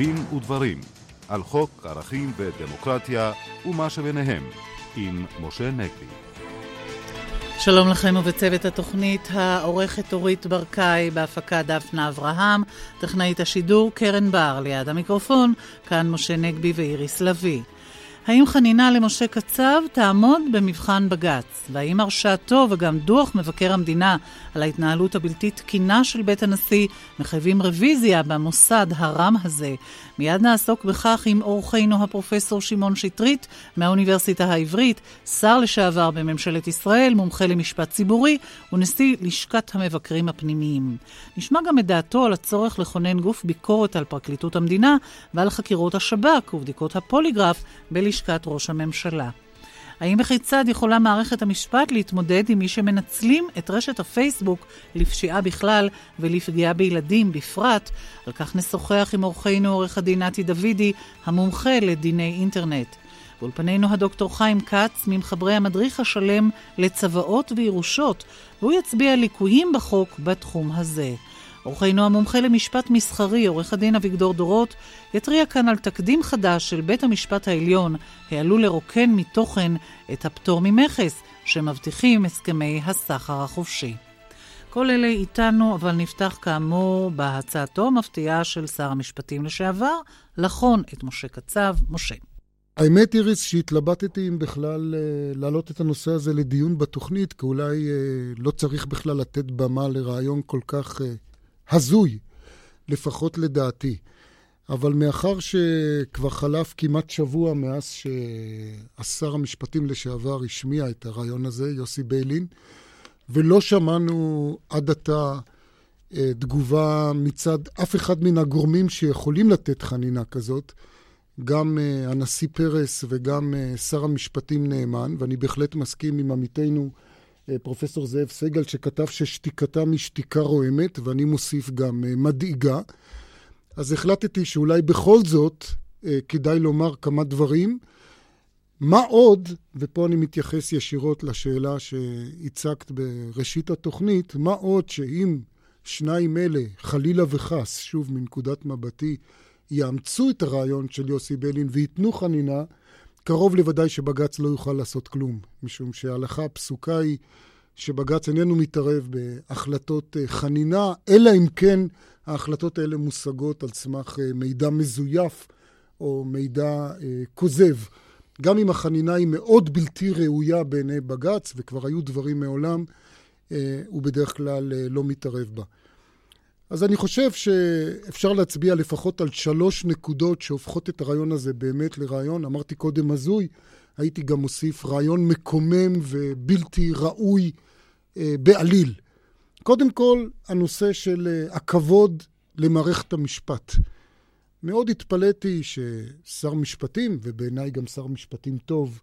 דין ודברים על חוק ערכים ודמוקרטיה ומה שביניהם עם משה נגבי. שלום לכם ובצוות התוכנית העורכת אורית ברקאי בהפקה דפנה אברהם, טכנאית השידור קרן בר ליד המיקרופון, כאן משה נגבי ואיריס לביא. האם חנינה למשה קצב תעמוד במבחן בג"ץ? והאם הרשעתו וגם דוח מבקר המדינה על ההתנהלות הבלתי תקינה של בית הנשיא מחייבים רוויזיה במוסד הרם הזה? מיד נעסוק בכך עם אורחנו הפרופסור שמעון שטרית מהאוניברסיטה העברית, שר לשעבר בממשלת ישראל, מומחה למשפט ציבורי ונשיא לשכת המבקרים הפנימיים. נשמע גם את דעתו על הצורך לכונן גוף ביקורת על פרקליטות המדינה ועל חקירות השב"כ ובדיקות הפוליגרף בלשכת ראש הממשלה. האם וכיצד יכולה מערכת המשפט להתמודד עם מי שמנצלים את רשת הפייסבוק לפשיעה בכלל ולפגיעה בילדים בפרט? על כך נשוחח עם אורחנו עורך הדין נתי דוידי, המומחה לדיני אינטרנט. באולפנינו הדוקטור חיים כץ, ממחברי המדריך השלם לצוואות וירושות, והוא יצביע ליקויים בחוק בתחום הזה. אורחנו המומחה למשפט מסחרי, עורך הדין אביגדור דורות, יתריע כאן על תקדים חדש של בית המשפט העליון, העלול לרוקן מתוכן את הפטור ממכס, שמבטיחים הסכמי הסחר החופשי. כל אלה איתנו, אבל נפתח כאמור בהצעתו המפתיעה של שר המשפטים לשעבר, לחון את משה קצב. משה. האמת, איריס, שהתלבטתי אם בכלל אה, להעלות את הנושא הזה לדיון בתוכנית, כי אולי אה, לא צריך בכלל לתת במה לרעיון כל כך אה, הזוי, לפחות לדעתי. אבל מאחר שכבר חלף כמעט שבוע מאז שהשר המשפטים לשעבר השמיע את הרעיון הזה, יוסי ביילין, ולא שמענו עד עתה אה, תגובה מצד אף אחד מן הגורמים שיכולים לתת חנינה כזאת, גם uh, הנשיא פרס וגם uh, שר המשפטים נאמן, ואני בהחלט מסכים עם עמיתנו פרופסור זאב סגל, שכתב ששתיקתם היא שתיקה רועמת, ואני מוסיף גם uh, מדאיגה. אז החלטתי שאולי בכל זאת uh, כדאי לומר כמה דברים. מה עוד, ופה אני מתייחס ישירות לשאלה שהצגת בראשית התוכנית, מה עוד שאם שניים אלה, חלילה וחס, שוב מנקודת מבטי, יאמצו את הרעיון של יוסי ביילין וייתנו חנינה, קרוב לוודאי שבג"ץ לא יוכל לעשות כלום, משום שההלכה הפסוקה היא שבג"ץ איננו מתערב בהחלטות אה, חנינה, אלא אם כן ההחלטות האלה מושגות על סמך אה, מידע מזויף או מידע אה, כוזב. גם אם החנינה היא מאוד בלתי ראויה בעיני בג"ץ, וכבר היו דברים מעולם, הוא בדרך כלל לא מתערב בה. אז אני חושב שאפשר להצביע לפחות על שלוש נקודות שהופכות את הרעיון הזה באמת לרעיון, אמרתי קודם הזוי, הייתי גם מוסיף רעיון מקומם ובלתי ראוי אה, בעליל. קודם כל, הנושא של אה, הכבוד למערכת המשפט. מאוד התפלאתי ששר משפטים, ובעיניי גם שר משפטים טוב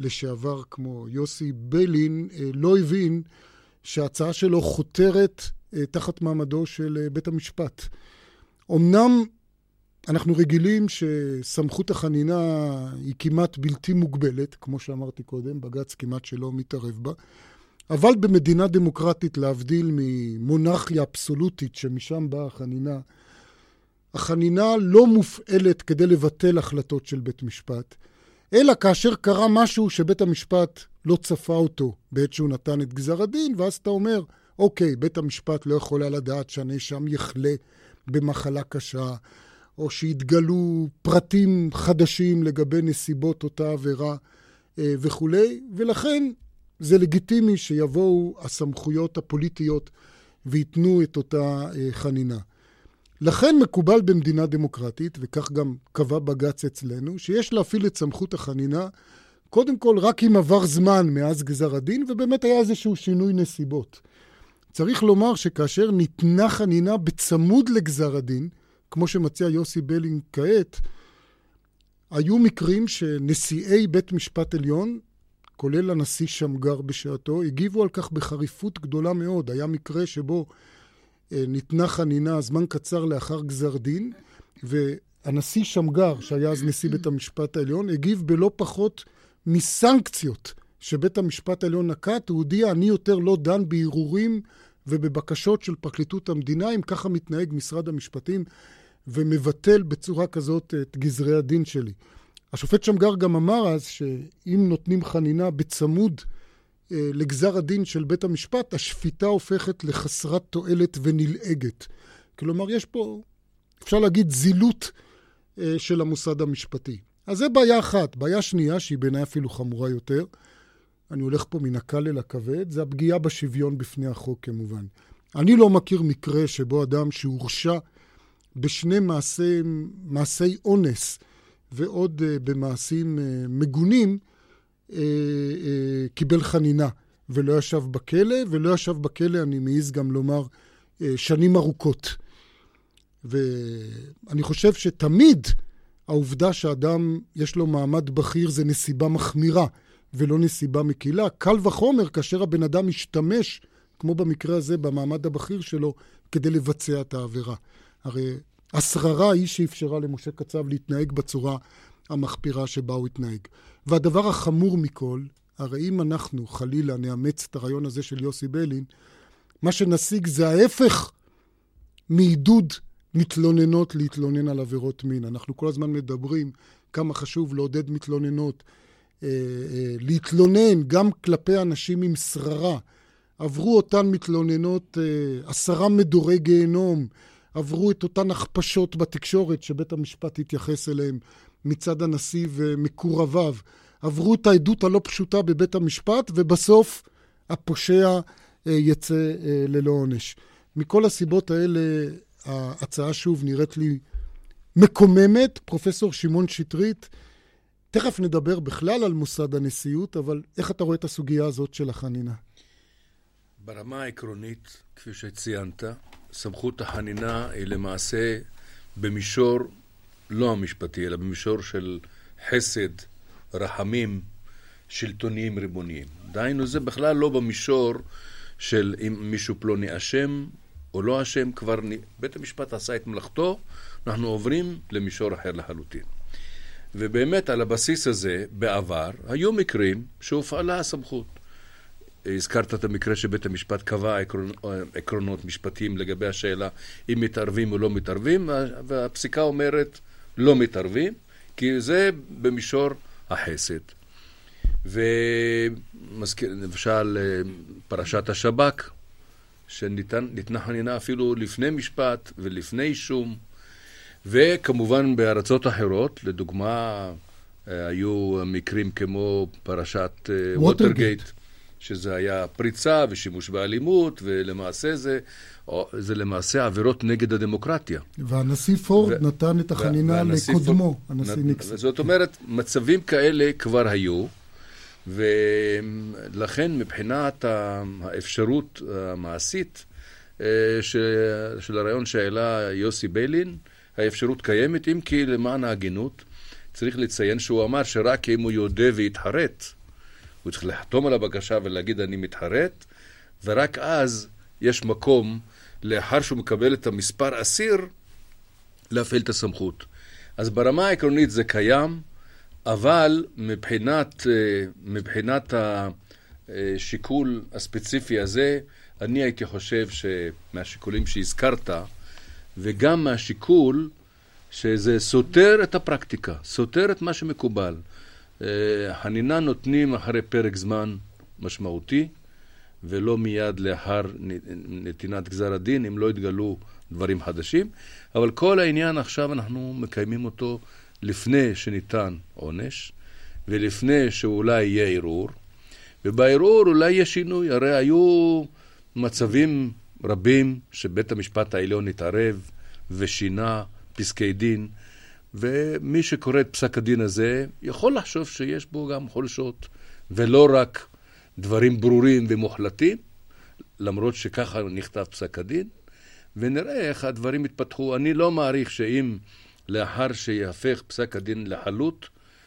לשעבר כמו יוסי ביילין, אה, לא הבין שההצעה שלו חותרת תחת מעמדו של אה, בית המשפט. אמנם אנחנו רגילים שסמכות החנינה היא כמעט בלתי מוגבלת, כמו שאמרתי קודם, בג"ץ כמעט שלא מתערב בה, אבל במדינה דמוקרטית, להבדיל ממונרכיה אבסולוטית שמשם באה החנינה, החנינה לא מופעלת כדי לבטל החלטות של בית משפט, אלא כאשר קרה משהו שבית המשפט לא צפה אותו בעת שהוא נתן את גזר הדין, ואז אתה אומר, אוקיי, בית המשפט לא יכול היה לדעת שהנאשם יחלה במחלה קשה, או שיתגלו פרטים חדשים לגבי נסיבות אותה עבירה אה, וכולי, ולכן זה לגיטימי שיבואו הסמכויות הפוליטיות וייתנו את אותה אה, חנינה. לכן מקובל במדינה דמוקרטית, וכך גם קבע בג"ץ אצלנו, שיש להפעיל את סמכות החנינה קודם כל רק אם עבר זמן מאז גזר הדין, ובאמת היה איזשהו שינוי נסיבות. צריך לומר שכאשר ניתנה חנינה בצמוד לגזר הדין, כמו שמציע יוסי בלינג כעת, היו מקרים שנשיאי בית משפט עליון, כולל הנשיא שמגר בשעתו, הגיבו על כך בחריפות גדולה מאוד. היה מקרה שבו אה, ניתנה חנינה זמן קצר לאחר גזר דין, והנשיא שמגר, שהיה אז נשיא בית המשפט העליון, הגיב בלא פחות מסנקציות שבית המשפט העליון נקט, הוא הודיע, אני יותר לא דן בערעורים ובבקשות של פרקליטות המדינה, אם ככה מתנהג משרד המשפטים. ומבטל בצורה כזאת את גזרי הדין שלי. השופט שמגר גם אמר אז שאם נותנים חנינה בצמוד אה, לגזר הדין של בית המשפט, השפיטה הופכת לחסרת תועלת ונלעגת. כלומר, יש פה, אפשר להגיד, זילות אה, של המוסד המשפטי. אז זה בעיה אחת. בעיה שנייה, שהיא בעיניי אפילו חמורה יותר, אני הולך פה מן הקל אל הכבד, זה הפגיעה בשוויון בפני החוק כמובן. אני לא מכיר מקרה שבו אדם שהורשע בשני מעשי, מעשי אונס ועוד uh, במעשים uh, מגונים, uh, uh, קיבל חנינה ולא ישב בכלא, ולא ישב בכלא, אני מעז גם לומר, uh, שנים ארוכות. ואני חושב שתמיד העובדה שאדם יש לו מעמד בכיר זה נסיבה מחמירה ולא נסיבה מקילה. קל וחומר כאשר הבן אדם משתמש, כמו במקרה הזה, במעמד הבכיר שלו, כדי לבצע את העבירה. הרי השררה היא שאפשרה למשה קצב להתנהג בצורה המחפירה שבה הוא התנהג. והדבר החמור מכל, הרי אם אנחנו חלילה נאמץ את הרעיון הזה של יוסי ביילין, מה שנשיג זה ההפך מעידוד מתלוננות להתלונן על עבירות מין. אנחנו כל הזמן מדברים כמה חשוב לעודד מתלוננות, להתלונן גם כלפי אנשים עם שררה. עברו אותן מתלוננות אה, עשרה מדורי גיהנום, עברו את אותן הכפשות בתקשורת שבית המשפט התייחס אליהן מצד הנשיא ומקורביו, עברו את העדות הלא פשוטה בבית המשפט, ובסוף הפושע יצא ללא עונש. מכל הסיבות האלה, ההצעה שוב נראית לי מקוממת. פרופסור שמעון שטרית, תכף נדבר בכלל על מוסד הנשיאות, אבל איך אתה רואה את הסוגיה הזאת של החנינה? ברמה העקרונית, כפי שציינת, סמכות החנינה היא למעשה במישור לא המשפטי, אלא במישור של חסד, רחמים, שלטוניים ריבוניים. דהיינו, זה בכלל לא במישור של אם מישהו פלוני אשם או לא אשם, כבר בית המשפט עשה את מלאכתו, אנחנו עוברים למישור אחר לחלוטין. ובאמת על הבסיס הזה, בעבר, היו מקרים שהופעלה הסמכות. הזכרת את המקרה שבית המשפט קבע עקרונ... עקרונות משפטיים לגבי השאלה אם מתערבים או לא מתערבים, והפסיקה אומרת לא מתערבים, כי זה במישור החסד. ומזכיר, למשל, פרשת השב"כ, שניתנה חנינה אפילו לפני משפט ולפני אישום, וכמובן בארצות אחרות, לדוגמה, אה, היו מקרים כמו פרשת ווטרגייט, אה, שזה היה פריצה ושימוש באלימות, ולמעשה זה, זה למעשה עבירות נגד הדמוקרטיה. והנשיא פורד ו- נתן את החנינה לקודמו, פורד, הנשיא נת... ניקסון. זאת אומרת, מצבים כאלה כבר היו. ולכן מבחינת האפשרות המעשית אה, של הרעיון שהעלה יוסי ביילין, האפשרות קיימת, אם כי למען ההגינות צריך לציין שהוא אמר שרק אם הוא יודה ויתחרט, הוא צריך לחתום על הבקשה ולהגיד אני מתחרט, ורק אז יש מקום, לאחר שהוא מקבל את המספר אסיר, להפעיל את הסמכות. אז ברמה העקרונית זה קיים. אבל מבחינת, אה, מבחינת השיקול הספציפי הזה, אני הייתי חושב שמהשיקולים שהזכרת, וגם מהשיקול שזה סותר את הפרקטיקה, סותר את מה שמקובל. אה, חנינה נותנים אחרי פרק זמן משמעותי, ולא מיד לאחר נתינת גזר הדין, אם לא יתגלו דברים חדשים. אבל כל העניין עכשיו אנחנו מקיימים אותו לפני שניתן עונש, ולפני שאולי יהיה ערעור, ובערעור אולי יהיה שינוי. הרי היו מצבים רבים שבית המשפט העליון התערב ושינה פסקי דין, ומי שקורא את פסק הדין הזה יכול לחשוב שיש בו גם חולשות, ולא רק דברים ברורים ומוחלטים, למרות שככה נכתב פסק הדין, ונראה איך הדברים יתפתחו. אני לא מעריך שאם לאחר שיהפך פסק הדין לחלוט,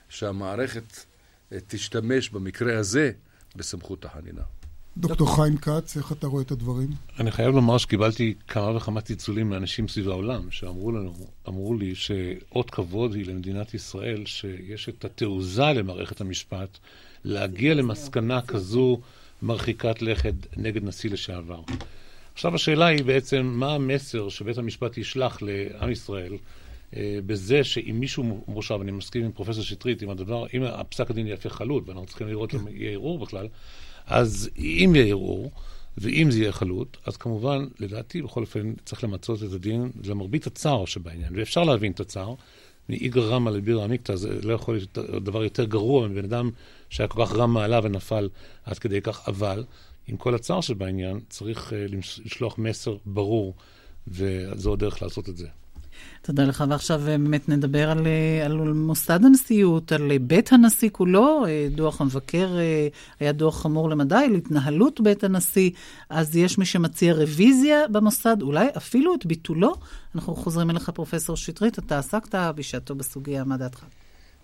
שהמערכת אה, תשתמש במקרה הזה בסמכות החנינה. דוקטור חיים כץ, איך אתה רואה את הדברים? אני חייב לומר שקיבלתי כמה וכמה צלצולים מאנשים סביב העולם, שאמרו לנו, אמרו לי שאות כבוד היא למדינת ישראל שיש את התעוזה למערכת המשפט להגיע למסקנה כזו מרחיקת לכת נגד נשיא לשעבר. עכשיו השאלה היא בעצם, מה המסר שבית המשפט ישלח לעם ישראל אה, בזה שאם מישהו מורשע, ואני מסכים עם פרופסור שטרית, אם הדבר, אם הפסק הדין יהיה חלוט, ואנחנו צריכים לראות אם יהיה ערעור בכלל, אז אם יהיה ערעור, ואם זה יהיה חלוט, אז כמובן, לדעתי, בכל אופן, צריך למצות את הדין למרבית הצער שבעניין, ואפשר להבין את הצער. מאיגרא רמא לבירא עמיקתא, זה לא יכול להיות דבר יותר גרוע מבן אדם שהיה כל כך רם מעלה ונפל עד כדי כך, אבל עם כל הצער שבעניין, צריך uh, לשלוח מסר ברור, וזו הדרך לעשות את זה. תודה לך, ועכשיו אה, באמת נדבר על, אה, על מוסד הנשיאות, על בית הנשיא כולו. דוח המבקר היה דוח חמור למדי על התנהלות בית הנשיא, אז יש מי שמציע רוויזיה במוסד, אולי אפילו את ביטולו. אנחנו חוזרים אליך, פרופסור שטרית, אתה עסקת בשעתו בסוגיה, מה דעתך?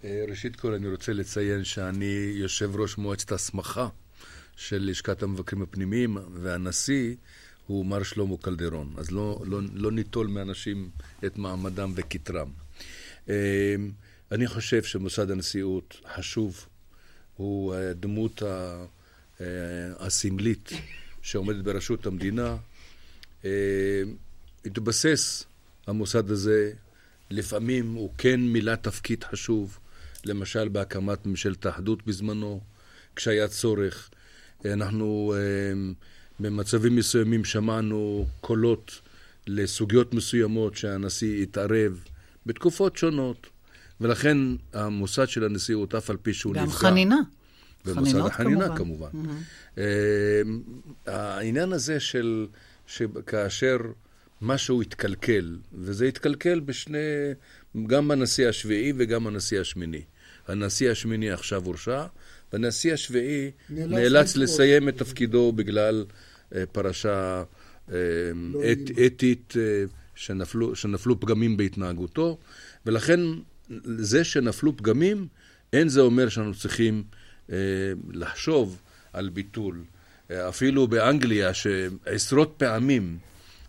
ראשית כל, אני רוצה לציין שאני יושב ראש מועצת הסמכה של לשכת המבקרים הפנימיים, והנשיא הוא מר שלמה קלדרון. אז לא, לא, לא ניטול מאנשים את מעמדם וכתרם. אמ, אני חושב שמוסד הנשיאות חשוב, הוא הדמות אה, הסמלית שעומדת בראשות המדינה. אמ, התבסס המוסד הזה, לפעמים הוא כן מילא תפקיד חשוב, למשל בהקמת ממשלת האחדות בזמנו, כשהיה צורך. אנחנו אמ, במצבים מסוימים שמענו קולות לסוגיות מסוימות שהנשיא התערב בתקופות שונות, ולכן המוסד של הנשיאות, אף על פי שהוא נפגע... גם חנינה. ומוסד החנינה כמובן. כמובן. Mm-hmm. העניין הזה של שכאשר משהו התקלקל, וזה התקלקל בשני, גם בנשיא השביעי וגם בנשיא השמיני. הנשיא השמיני עכשיו הורשע, והנשיא השביעי נאלץ, נאלץ לסיים את תפקידו בגלל uh, פרשה uh, לא את, אתית uh, שנפלו, שנפלו פגמים בהתנהגותו, ולכן זה שנפלו פגמים, אין זה אומר שאנחנו צריכים לחשוב על ביטול. אפילו באנגליה, שעשרות פעמים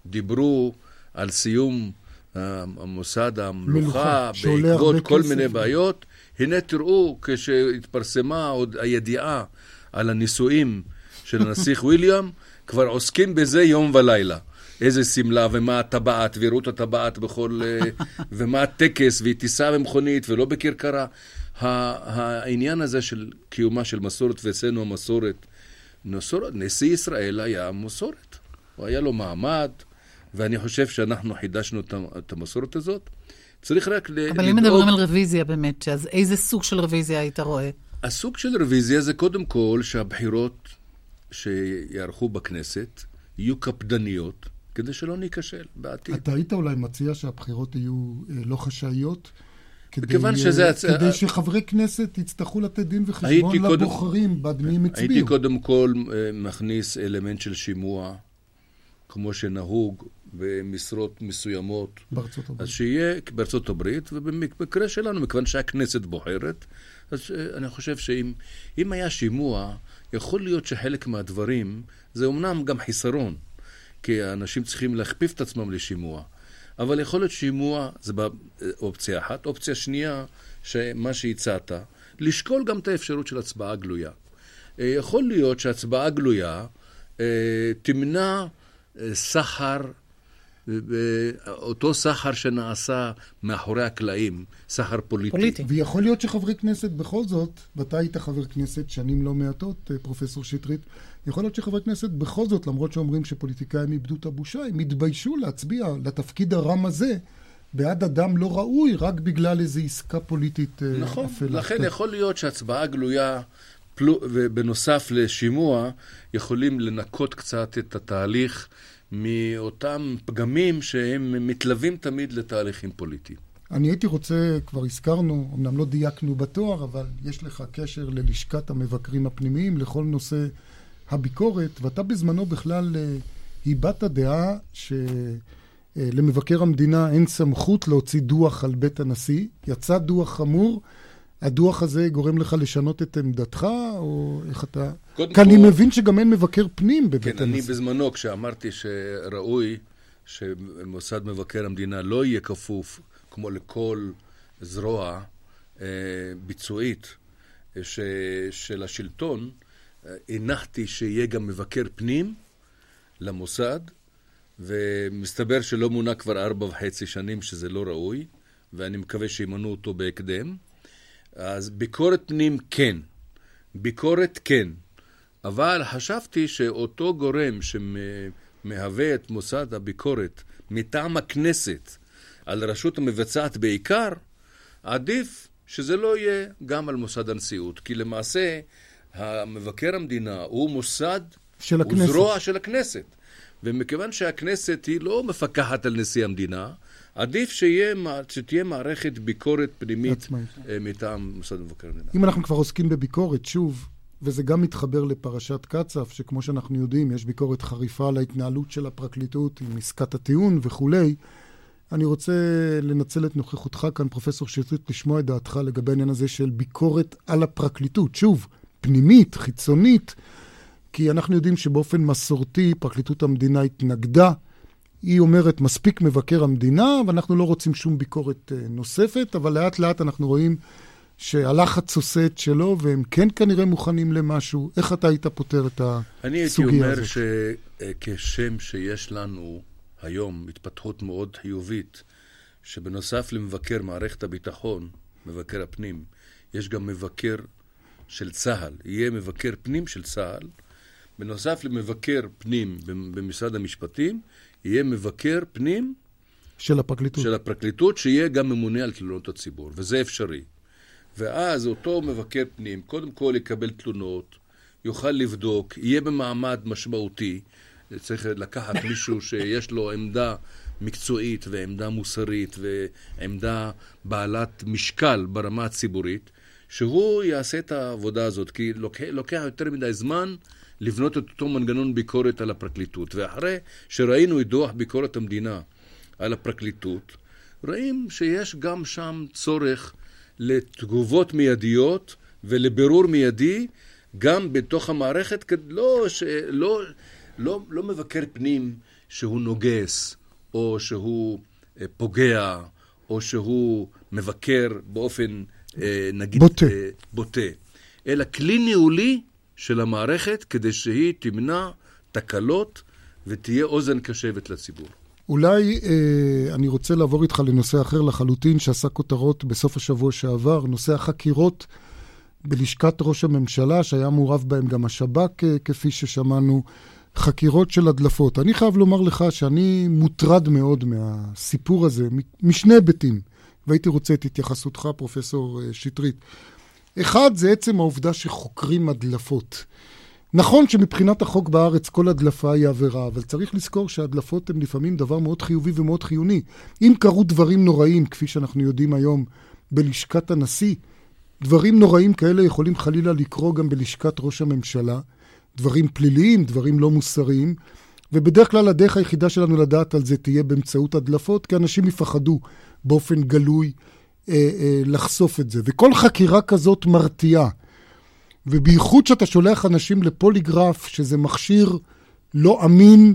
דיברו על סיום המוסד המלוכה בעקבות כל מיני בעיות, הנה תראו, כשהתפרסמה עוד הידיעה על הנישואים של הנסיך וויליאם, כבר עוסקים בזה יום ולילה. איזה שמלה ומה הטבעת, ויראו את הטבעת בכל... אה, ומה הטקס, והיא תיסע במכונית ולא בכרכרה. העניין הזה של קיומה של מסורת, ואצלנו המסורת, נשיא ישראל היה מסורת. הוא היה לו מעמד, ואני חושב שאנחנו חידשנו את המסורת הזאת. צריך רק לדאוג... אבל אם מדברים על רוויזיה באמת, אז איזה סוג של רוויזיה היית רואה? הסוג של רוויזיה זה קודם כל שהבחירות שיערכו בכנסת יהיו קפדניות, כדי שלא ניכשל בעתיד. אתה היית אולי מציע שהבחירות יהיו אה, לא חשאיות? כדי, שזה... כדי שחברי כנסת יצטרכו לתת דין וחשבון לבוחרים קודם, בעד מי הם הצביעו. הייתי קודם כל אה, מכניס אלמנט של שימוע, כמו שנהוג במשרות מסוימות. בארצות הברית. אז שיהיה בארצות הברית, ובמקרה שלנו, מכיוון שהכנסת בוחרת, אז אה, אני חושב שאם היה שימוע, יכול להיות שחלק מהדברים, זה אומנם גם חיסרון, כי האנשים צריכים להכפיף את עצמם לשימוע. אבל יכול להיות שימוע זה אופציה אחת. אופציה שנייה, שמה שהצעת, לשקול גם את האפשרות של הצבעה גלויה. אה, יכול להיות שהצבעה גלויה אה, תמנע סחר אותו סחר שנעשה מאחורי הקלעים, סחר פוליטי. פוליטי. ויכול להיות שחברי כנסת בכל זאת, ואתה היית חבר כנסת שנים לא מעטות, אה, פרופסור שטרית, יכול להיות שחברי כנסת בכל זאת, למרות שאומרים שפוליטיקאים איבדו את הבושה, הם התביישו להצביע לתפקיד הרם הזה. בעד אדם לא ראוי, רק בגלל איזו עסקה פוליטית אה, נכון, אפלה. נכון, לכן יכול להיות שהצבעה גלויה, פלו, ובנוסף לשימוע, יכולים לנקות קצת את התהליך מאותם פגמים שהם מתלווים תמיד לתהליכים פוליטיים. אני הייתי רוצה, כבר הזכרנו, אמנם לא דייקנו בתואר, אבל יש לך קשר ללשכת המבקרים הפנימיים, לכל נושא הביקורת, ואתה בזמנו בכלל אה, הבעת דעה שלמבקר המדינה אין סמכות להוציא דוח על בית הנשיא. יצא דוח חמור. הדוח הזה גורם לך לשנות את עמדתך, או איך אתה... כי כל... אני מבין שגם אין מבקר פנים בבית הנשיא. כן, אני בזמנו, כשאמרתי שראוי שמוסד מבקר המדינה לא יהיה כפוף, כמו לכל זרוע אה, ביצועית אה, ש... של השלטון, אה, הנחתי שיהיה גם מבקר פנים למוסד, ומסתבר שלא מונה כבר ארבע וחצי שנים, שזה לא ראוי, ואני מקווה שימנו אותו בהקדם. אז ביקורת פנים כן, ביקורת כן, אבל חשבתי שאותו גורם שמהווה את מוסד הביקורת מטעם הכנסת על הרשות המבצעת בעיקר, עדיף שזה לא יהיה גם על מוסד הנשיאות, כי למעשה המבקר המדינה הוא מוסד, של הכנסת. הוא זרוע של הכנסת. ומכיוון שהכנסת היא לא מפקחת על נשיא המדינה, עדיף שתהיה מערכת ביקורת פנימית עצמאית. אה, מטעם מוסד מבקר המדינה. אם אנחנו כבר עוסקים בביקורת, שוב, וזה גם מתחבר לפרשת קצף, שכמו שאנחנו יודעים, יש ביקורת חריפה על ההתנהלות של הפרקליטות עם עסקת הטיעון וכולי. אני רוצה לנצל את נוכחותך כאן, פרופסור שטרית, לשמוע את דעתך לגבי העניין הזה של ביקורת על הפרקליטות. שוב, פנימית, חיצונית, כי אנחנו יודעים שבאופן מסורתי פרקליטות המדינה התנגדה. היא אומרת, מספיק מבקר המדינה, ואנחנו לא רוצים שום ביקורת אה, נוספת, אבל לאט לאט אנחנו רואים שהלחץ עושה את שלו, והם כן כנראה מוכנים למשהו. איך אתה היית פותר את אני הייתי הסוגיה אומר הזאת? שכשם שיש לנו היום התפתחות מאוד חיובית, שבנוסף למבקר מערכת הביטחון, מבקר הפנים, יש גם מבקר של צה"ל, יהיה מבקר פנים של צה"ל, בנוסף למבקר פנים במשרד המשפטים, יהיה מבקר פנים של הפרקליטות. של הפרקליטות, שיהיה גם ממונה על תלונות הציבור, וזה אפשרי. ואז אותו מבקר פנים, קודם כל יקבל תלונות, יוכל לבדוק, יהיה במעמד משמעותי, צריך לקחת מישהו שיש לו עמדה מקצועית ועמדה מוסרית ועמדה בעלת משקל ברמה הציבורית, שהוא יעשה את העבודה הזאת, כי לוקח, לוקח יותר מדי זמן לבנות את אותו מנגנון ביקורת על הפרקליטות. ואחרי שראינו את דוח ביקורת המדינה על הפרקליטות, רואים שיש גם שם צורך לתגובות מיידיות ולבירור מיידי גם בתוך המערכת, לא, ש... לא, לא, לא מבקר פנים שהוא נוגס, או שהוא אה, פוגע, או שהוא מבקר באופן, אה, נגיד, בוטה. אה, בוטה, אלא כלי ניהולי של המערכת כדי שהיא תמנע תקלות ותהיה אוזן קשבת לציבור. אולי אה, אני רוצה לעבור איתך לנושא אחר לחלוטין, שעשה כותרות בסוף השבוע שעבר, נושא החקירות בלשכת ראש הממשלה, שהיה מעורב בהם גם השב"כ, אה, כפי ששמענו, חקירות של הדלפות. אני חייב לומר לך שאני מוטרד מאוד מהסיפור הזה, משני היבטים, והייתי רוצה את התייחסותך, פרופסור אה, שטרית. אחד, זה עצם העובדה שחוקרים הדלפות. נכון שמבחינת החוק בארץ כל הדלפה היא עבירה, אבל צריך לזכור שהדלפות הן לפעמים דבר מאוד חיובי ומאוד חיוני. אם קרו דברים נוראים, כפי שאנחנו יודעים היום בלשכת הנשיא, דברים נוראים כאלה יכולים חלילה לקרות גם בלשכת ראש הממשלה. דברים פליליים, דברים לא מוסריים, ובדרך כלל הדרך היחידה שלנו לדעת על זה תהיה באמצעות הדלפות, כי אנשים יפחדו באופן גלוי לחשוף את זה. וכל חקירה כזאת מרתיעה. ובייחוד שאתה שולח אנשים לפוליגרף, שזה מכשיר לא אמין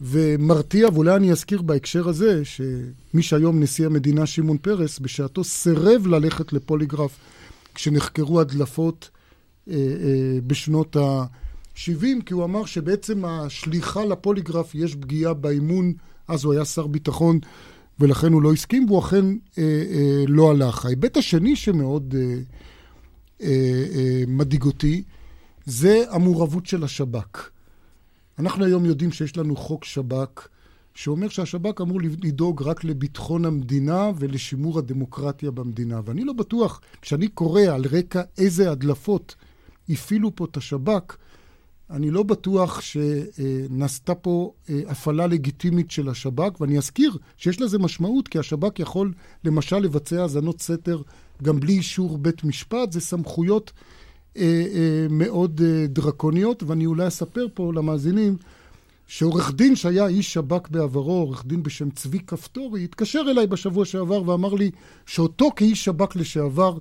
ומרתיע, ואולי אני אזכיר בהקשר הזה, שמי שהיום נשיא המדינה שמעון פרס, בשעתו סירב ללכת לפוליגרף כשנחקרו הדלפות אה, אה, בשנות ה-70, כי הוא אמר שבעצם השליחה לפוליגרף יש פגיעה באמון, אז הוא היה שר ביטחון, ולכן הוא לא הסכים, והוא אכן אה, אה, לא הלך. ההיבט השני שמאוד... אה, אה, אה, מדאיג אותי, זה המעורבות של השב"כ. אנחנו היום יודעים שיש לנו חוק שב"כ, שאומר שהשב"כ אמור לדאוג רק לביטחון המדינה ולשימור הדמוקרטיה במדינה. ואני לא בטוח, כשאני קורא על רקע איזה הדלפות הפעילו פה את השב"כ, אני לא בטוח שנעשתה פה אה, הפעלה לגיטימית של השב"כ, ואני אזכיר שיש לזה משמעות, כי השב"כ יכול למשל לבצע האזנות סתר גם בלי אישור בית משפט, זה סמכויות אה, אה, מאוד דרקוניות, ואני אולי אספר פה למאזינים שעורך דין שהיה איש שב"כ בעברו, עורך דין בשם צבי כפתורי, התקשר אליי בשבוע שעבר ואמר לי שאותו כאיש שב"כ לשעבר,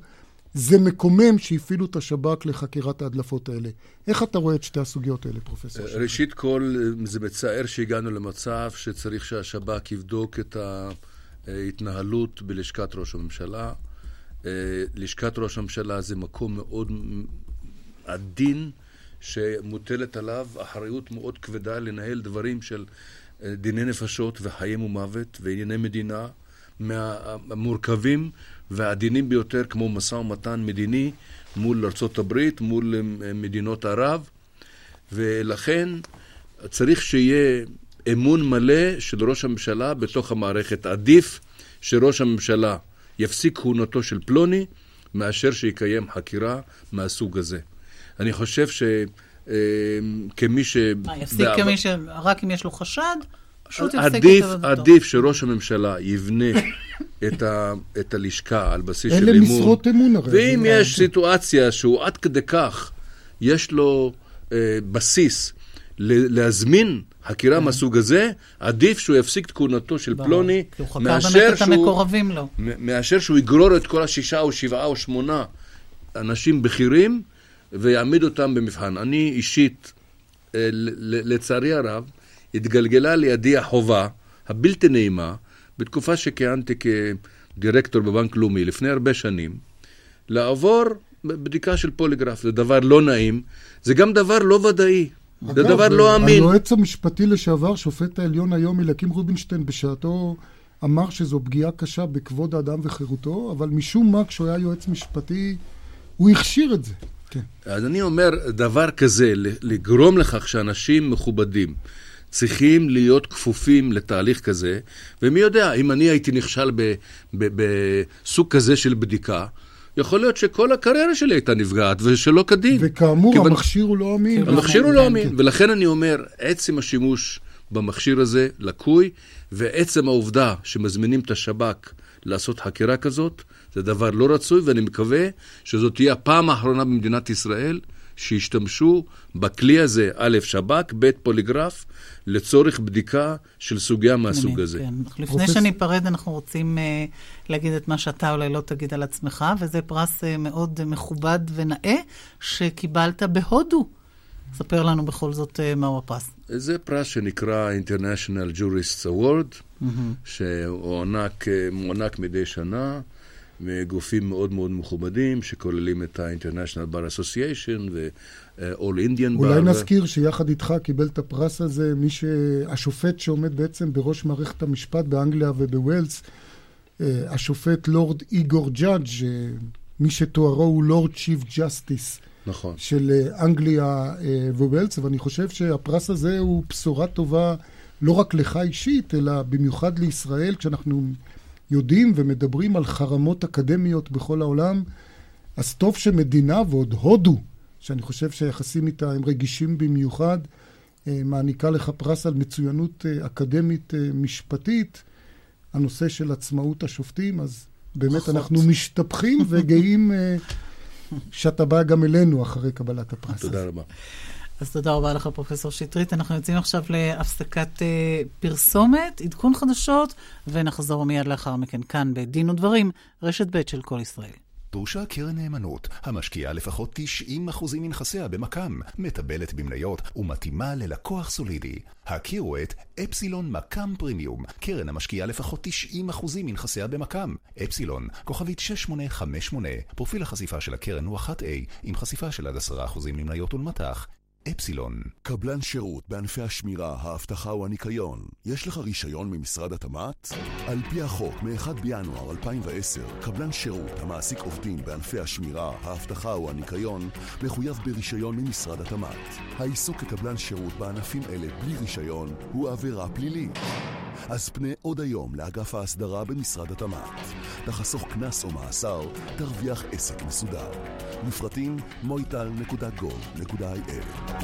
זה מקומם שהפעילו את השב"כ לחקירת ההדלפות האלה. איך אתה רואה את שתי הסוגיות האלה, פרופסור? ראשית כל, זה מצער שהגענו למצב שצריך שהשב"כ יבדוק את ההתנהלות בלשכת ראש הממשלה. אה, לשכת ראש הממשלה זה מקום מאוד עדין, שמוטלת עליו אחריות מאוד כבדה לנהל דברים של דיני נפשות וחיים ומוות וענייני מדינה מהמורכבים והעדינים ביותר, כמו משא ומתן מדיני מול ארה"ב, מול מדינות ערב, ולכן צריך שיהיה אמון מלא של ראש הממשלה בתוך המערכת. עדיף שראש הממשלה יפסיק כהונתו של פלוני, מאשר שיקיים חקירה מהסוג הזה. אני חושב ש... אה, כמי ש... מה, יפסיק כמי ש... רק אם יש לו חשד? פשוט יפסיק עדיף, את עבודתו. עדיף שראש הממשלה יבנה את, ה, את הלשכה על בסיס של אמון. אלה משרות אמון הרי. ואם יש סיטואציה שהוא עד כדי כך, יש לו אה, בסיס להזמין חקירה כן. מהסוג הזה, עדיף שהוא יפסיק את כהונתו של פלוני, מאשר שהוא, מאשר שהוא יגרור את כל השישה או שבעה או שמונה אנשים בכירים ויעמיד אותם במבחן. אני אישית, אה, לצערי הרב, התגלגלה לידי החובה הבלתי נעימה, בתקופה שכיהנתי כדירקטור בבנק לאומי לפני הרבה שנים, לעבור בדיקה של פוליגרף. זה דבר לא נעים, זה גם דבר לא ודאי. זה דבר לא אמין. היועץ המשפטי לשעבר, שופט העליון היום, אליקים רובינשטיין, בשעתו אמר שזו פגיעה קשה בכבוד האדם וחירותו, אבל משום מה, כשהוא היה יועץ משפטי, הוא הכשיר את זה. כן. אז אני אומר, דבר כזה, לגרום לכך שאנשים מכובדים צריכים להיות כפופים לתהליך כזה, ומי יודע, אם אני הייתי נכשל בסוג כזה של בדיקה, יכול להיות שכל הקריירה שלי הייתה נפגעת, ושלא כדין. וכאמור, כיוון... המכשיר הוא לא אמין. כן, המכשיר הוא לא אמין, ולכן אני אומר, עצם השימוש במכשיר הזה לקוי, ועצם העובדה שמזמינים את השב"כ לעשות חקירה כזאת, זה דבר לא רצוי, ואני מקווה שזאת תהיה הפעם האחרונה במדינת ישראל שישתמשו בכלי הזה, א', שב"כ, ב', פוליגרף, לצורך בדיקה של סוגיה מהסוג הזה. כן. לפני שניפרד, אנחנו רוצים uh, להגיד את מה שאתה אולי לא תגיד על עצמך, וזה פרס uh, מאוד מכובד ונאה שקיבלת בהודו. ספר לנו בכל זאת uh, מהו הפרס. זה פרס שנקרא International Jurists Award, mm-hmm. שמוענק מדי שנה. מגופים מאוד מאוד מכובדים, שכוללים את ה-International Bar Association ו-All Indian Bar. אולי נזכיר שיחד איתך קיבל את הפרס הזה מי שהשופט שעומד בעצם בראש מערכת המשפט באנגליה ובווילס, אה, השופט לורד איגור ג'אדג', אה, מי שתוארו הוא Lord Chief Justice. נכון. של אה, אנגליה וווילס, ואני חושב שהפרס הזה הוא בשורה טובה לא רק לך אישית, אלא במיוחד לישראל, כשאנחנו יודעים ומדברים על חרמות אקדמיות בכל העולם, אז טוב שמדינה, ועוד הודו, שאני חושב שהיחסים איתה הם רגישים במיוחד, אה, מעניקה לך פרס על מצוינות אה, אקדמית אה, משפטית, הנושא של עצמאות השופטים, אז באמת פחות. אנחנו משתפכים וגאים שאתה בא גם אלינו אחרי קבלת הפרס. תודה רבה. אז תודה רבה לך, פרופסור שטרית. אנחנו יוצאים עכשיו להפסקת אה, פרסומת, עדכון חדשות, ונחזור מיד לאחר מכן כאן בדין ודברים, רשת ב' של כל ישראל. דרושה קרן נאמנות, המשקיעה לפחות 90% מנכסיה במקם, מטבלת במניות ומתאימה ללקוח סולידי. הכירו את אפסילון מקם פרימיום, קרן המשקיעה לפחות 90% מנכסיה במקם. אפסילון, כוכבית 6858, פרופיל החשיפה של הקרן הוא 1A, עם חשיפה של עד 10% ממניות ולמטח. אפסילון. קבלן שירות בענפי השמירה, האבטחה או הניקיון. יש לך רישיון ממשרד התמ"ת? על פי החוק, מ-1 בינואר 2010, קבלן שירות המעסיק עובדים בענפי השמירה, האבטחה או הניקיון, מחויב ברישיון ממשרד התמ"ת. העיסוק כקבלן שירות בענפים אלה בלי רישיון הוא עבירה פלילית. אז פנה עוד היום לאגף ההסדרה במשרד התמ"ת. תחסוך קנס או מאסר, תרוויח עסק מסודר. לפרטים moital.gov.il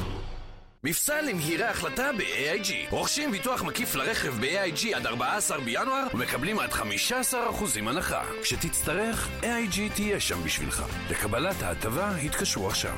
מבצע למהירי החלטה ב-AIG. רוכשים ביטוח מקיף לרכב ב-AIG עד 14 בינואר ומקבלים עד 15% הנחה. כשתצטרך, AIG תהיה שם בשבילך. לקבלת ההטבה התקשרו עכשיו.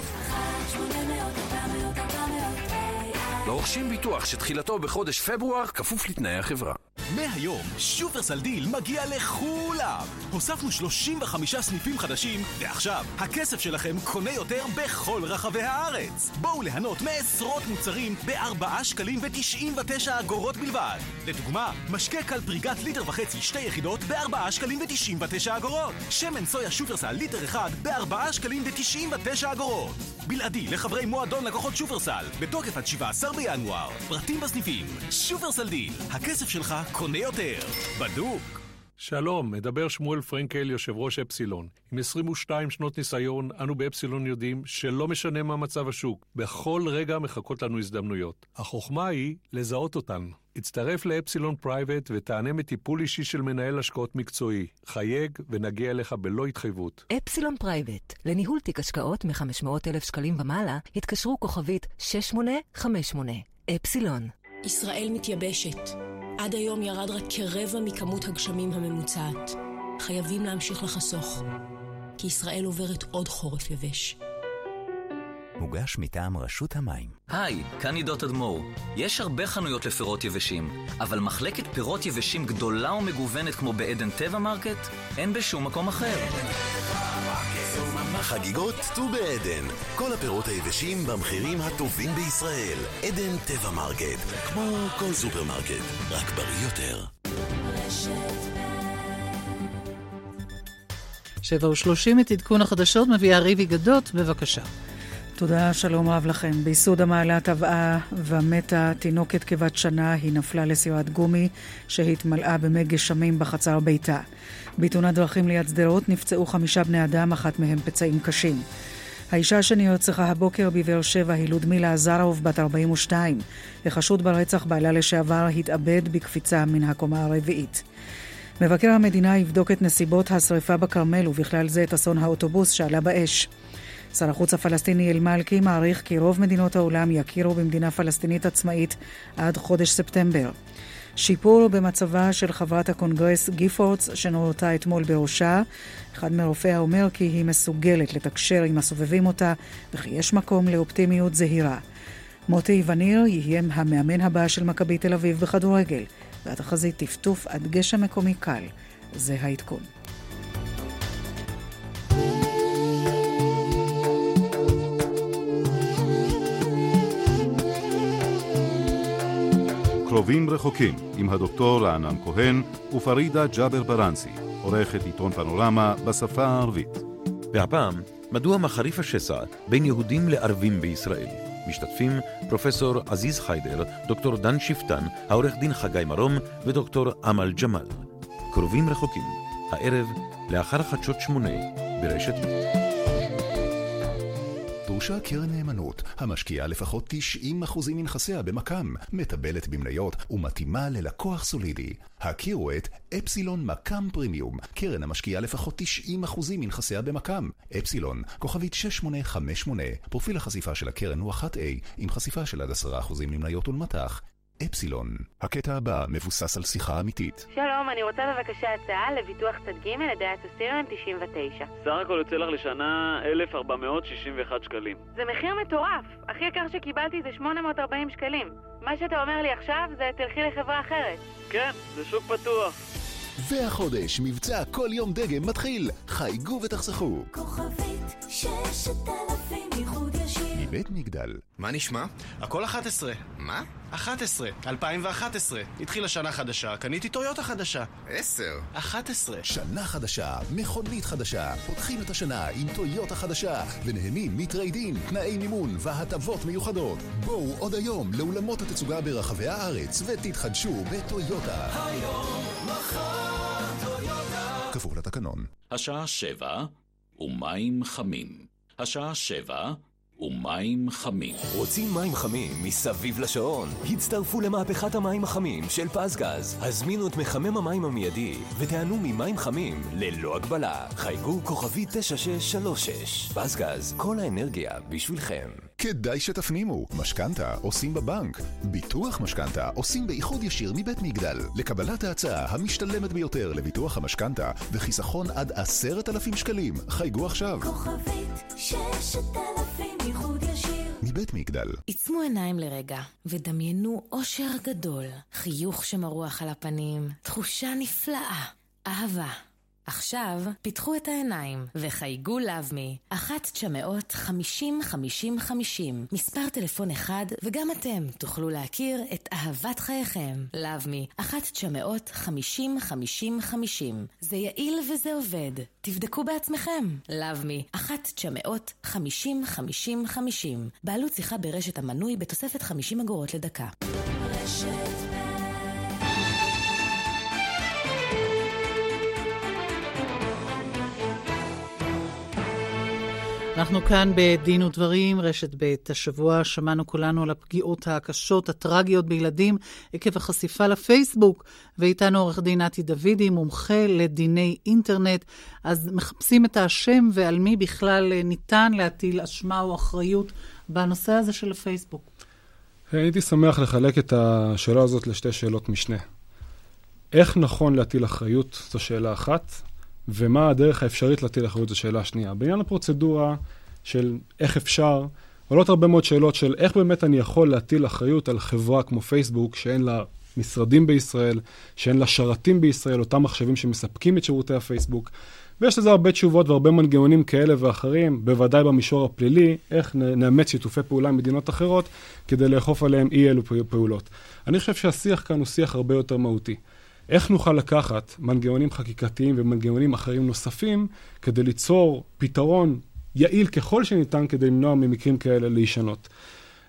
לרוכשים ביטוח שתחילתו בחודש פברואר כפוף לתנאי החברה. מהיום, שופרסל דיל מגיע לכולם! הוספנו 35 סניפים חדשים, ועכשיו, הכסף שלכם קונה יותר בכל רחבי הארץ! בואו ליהנות מעשרות מוצרים ב-4 שקלים ו-99 אגורות בלבד. לדוגמה, משקה קל פריגת ליטר וחצי שתי יחידות ב-4 שקלים ו-99 אגורות. שמן סויה שופרסל ליטר אחד ב-4 שקלים ו-99 אגורות. בלעדי לחברי מועדון לקוחות שופרסל, בתוקף עד 17 בינואר. פרטים בסניפים. שופרסל דיל, הכסף שלך קונה יותר. בדוק. שלום, מדבר שמואל פרנקל, יושב ראש אפסילון. עם 22 שנות ניסיון, אנו באפסילון יודעים שלא משנה מה מצב השוק, בכל רגע מחכות לנו הזדמנויות. החוכמה היא לזהות אותן. הצטרף לאפסילון פרייבט ותענה מטיפול אישי של מנהל השקעות מקצועי. חייג ונגיע אליך בלא התחייבות. אפסילון פרייבט, לניהול תיק השקעות מ-500,000 שקלים ומעלה, התקשרו כוכבית 6858. אפסילון. ישראל מתייבשת. עד היום ירד רק כרבע מכמות הגשמים הממוצעת. חייבים להמשיך לחסוך, כי ישראל עוברת עוד חורף יבש. מוגש מטעם רשות המים. היי, כאן עידו תדמור. יש הרבה חנויות לפירות יבשים, אבל מחלקת פירות יבשים גדולה ומגוונת כמו בעדן טבע מרקט, אין בשום מקום אחר. חגיגות ט"ו בעדן. כל הפירות היבשים במחירים הטובים בישראל. עדן טבע מרקט. כמו כל סופרמרקט, רק בריא יותר. שבע ושלושים את עדכון החדשות מביאה ריבי גדות, בבקשה. תודה, שלום רב לכם. ביסוד המעלה טבעה ומתה תינוקת כבת שנה, היא נפלה לסירת גומי שהתמלאה במי גשמים בחצר ביתה. בתאונת דרכים ליד שדרות נפצעו חמישה בני אדם, אחת מהם פצעים קשים. האישה שנרצחה הבוקר בבאר שבע היא לודמילה עזרוב, בת 42. החשוד ברצח בעלה לשעבר התאבד בקפיצה מן הקומה הרביעית. מבקר המדינה יבדוק את נסיבות השרפה בכרמל, ובכלל זה את אסון האוטובוס שעלה באש. שר החוץ הפלסטיני אל-מאלקי מעריך כי רוב מדינות העולם יכירו במדינה פלסטינית עצמאית עד חודש ספטמבר. שיפור במצבה של חברת הקונגרס גיפורדס שנורתה אתמול בראשה. אחד מרופאיה אומר כי היא מסוגלת לתקשר עם הסובבים אותה וכי יש מקום לאופטימיות זהירה. מוטי וניר יהיה המאמן הבא של מכבי תל אביב בכדורגל, והתחזית טפטוף עד גשם מקומי קל. זה העדכון. קרובים רחוקים עם הדוקטור רענן כהן ופרידה ג'אבר ברנסי, עורכת עיתון פנורמה בשפה הערבית. והפעם, מדוע מחריף השסע בין יהודים לערבים בישראל? משתתפים פרופסור עזיז חיידר, דוקטור דן שפטן, העורך דין חגי מרום ודוקטור אמל ג'מאל. קרובים רחוקים, הערב לאחר חדשות שמונה ברשת ב'. דרושה קרן נאמנות, המשקיעה לפחות 90% מנכסיה במקם, מטבלת במניות ומתאימה ללקוח סולידי. הכירו את אפסילון מקם פרימיום, קרן המשקיעה לפחות 90% מנכסיה במקם. אפסילון, כוכבית 6858, פרופיל החשיפה של הקרן הוא 1A, עם חשיפה של עד 10% למניות ולמטח. אפסילון. הקטע הבא מבוסס על שיחה אמיתית. שלום, אני רוצה בבקשה הצעה לביטוח צד ג' לדעת אסיריון 99. סך הכל יוצא לך לשנה 1,461 שקלים. זה מחיר מטורף. הכי יקר שקיבלתי זה 840 שקלים. מה שאתה אומר לי עכשיו זה תלכי לחברה אחרת. כן, זה שוק פתוח. והחודש, מבצע כל יום דגם מתחיל. חייגו ותחסכו. כוכבית 6000 ייחוד. מבית מגדל. מה נשמע? הכל 11. מה? 11, 2011. התחילה שנה חדשה, קניתי טויוטה חדשה. 10. 11. שנה חדשה, מכונית חדשה. פותחים את השנה עם טויוטה חדשה, ונהנים מטריידין, תנאי מימון והטבות מיוחדות. בואו עוד היום לאולמות התצוגה ברחבי הארץ, ותתחדשו בטויוטה. היום, מחר, טויוטה. כפוף לתקנון. השעה שבע ומים חמים. השעה שבע ומים חמים. רוצים מים חמים מסביב לשעון? הצטרפו למהפכת המים החמים של פזגז. הזמינו את מחמם המים המיידי ותיהנו ממים חמים ללא הגבלה. חייגו כוכבי 9636. פזגז, כל האנרגיה בשבילכם. כדאי שתפנימו, משכנתה עושים בבנק, ביטוח משכנתה עושים באיחוד ישיר מבית מגדל. לקבלת ההצעה המשתלמת ביותר לביטוח המשכנתה וחיסכון עד עשרת אלפים שקלים, חייגו עכשיו. כוכבית 6000 ייחוד ישיר. מבית מגדל. עצמו עיניים לרגע ודמיינו אושר גדול, חיוך שמרוח על הפנים, תחושה נפלאה, אהבה. עכשיו פיתחו את העיניים וחייגו לאבמי 1-950-50-50 מספר טלפון אחד וגם אתם תוכלו להכיר את אהבת חייכם. לאבמי 1-950-50-50 זה יעיל וזה עובד. תבדקו בעצמכם. לאבמי 1-950-50-50 בעלות שיחה ברשת המנוי בתוספת 50 אגורות לדקה. רשת אנחנו כאן בדין ודברים, רשת ב' השבוע שמענו כולנו על הפגיעות הקשות, הטרגיות בילדים עקב החשיפה לפייסבוק, ואיתנו עורך דין נתי דוידי, מומחה לדיני אינטרנט. אז מחפשים את האשם ועל מי בכלל ניתן להטיל אשמה או אחריות בנושא הזה של הפייסבוק. הייתי שמח לחלק את השאלה הזאת לשתי שאלות משנה. איך נכון להטיל אחריות, זו שאלה אחת, ומה הדרך האפשרית להטיל אחריות זו שאלה שנייה. בעניין הפרוצדורה של איך אפשר, עולות הרבה מאוד שאלות של איך באמת אני יכול להטיל אחריות על חברה כמו פייסבוק, שאין לה משרדים בישראל, שאין לה שרתים בישראל, אותם מחשבים שמספקים את שירותי הפייסבוק. ויש לזה הרבה תשובות והרבה מנגנונים כאלה ואחרים, בוודאי במישור הפלילי, איך נאמץ שיתופי פעולה עם מדינות אחרות כדי לאכוף עליהם אי אלו פעולות. אני חושב שהשיח כאן הוא שיח הרבה יותר מהותי. איך נוכל לקחת מנגנונים חקיקתיים ומנגנונים אחרים נוספים כדי ליצור פתרון יעיל ככל שניתן כדי למנוע ממקרים כאלה להישנות.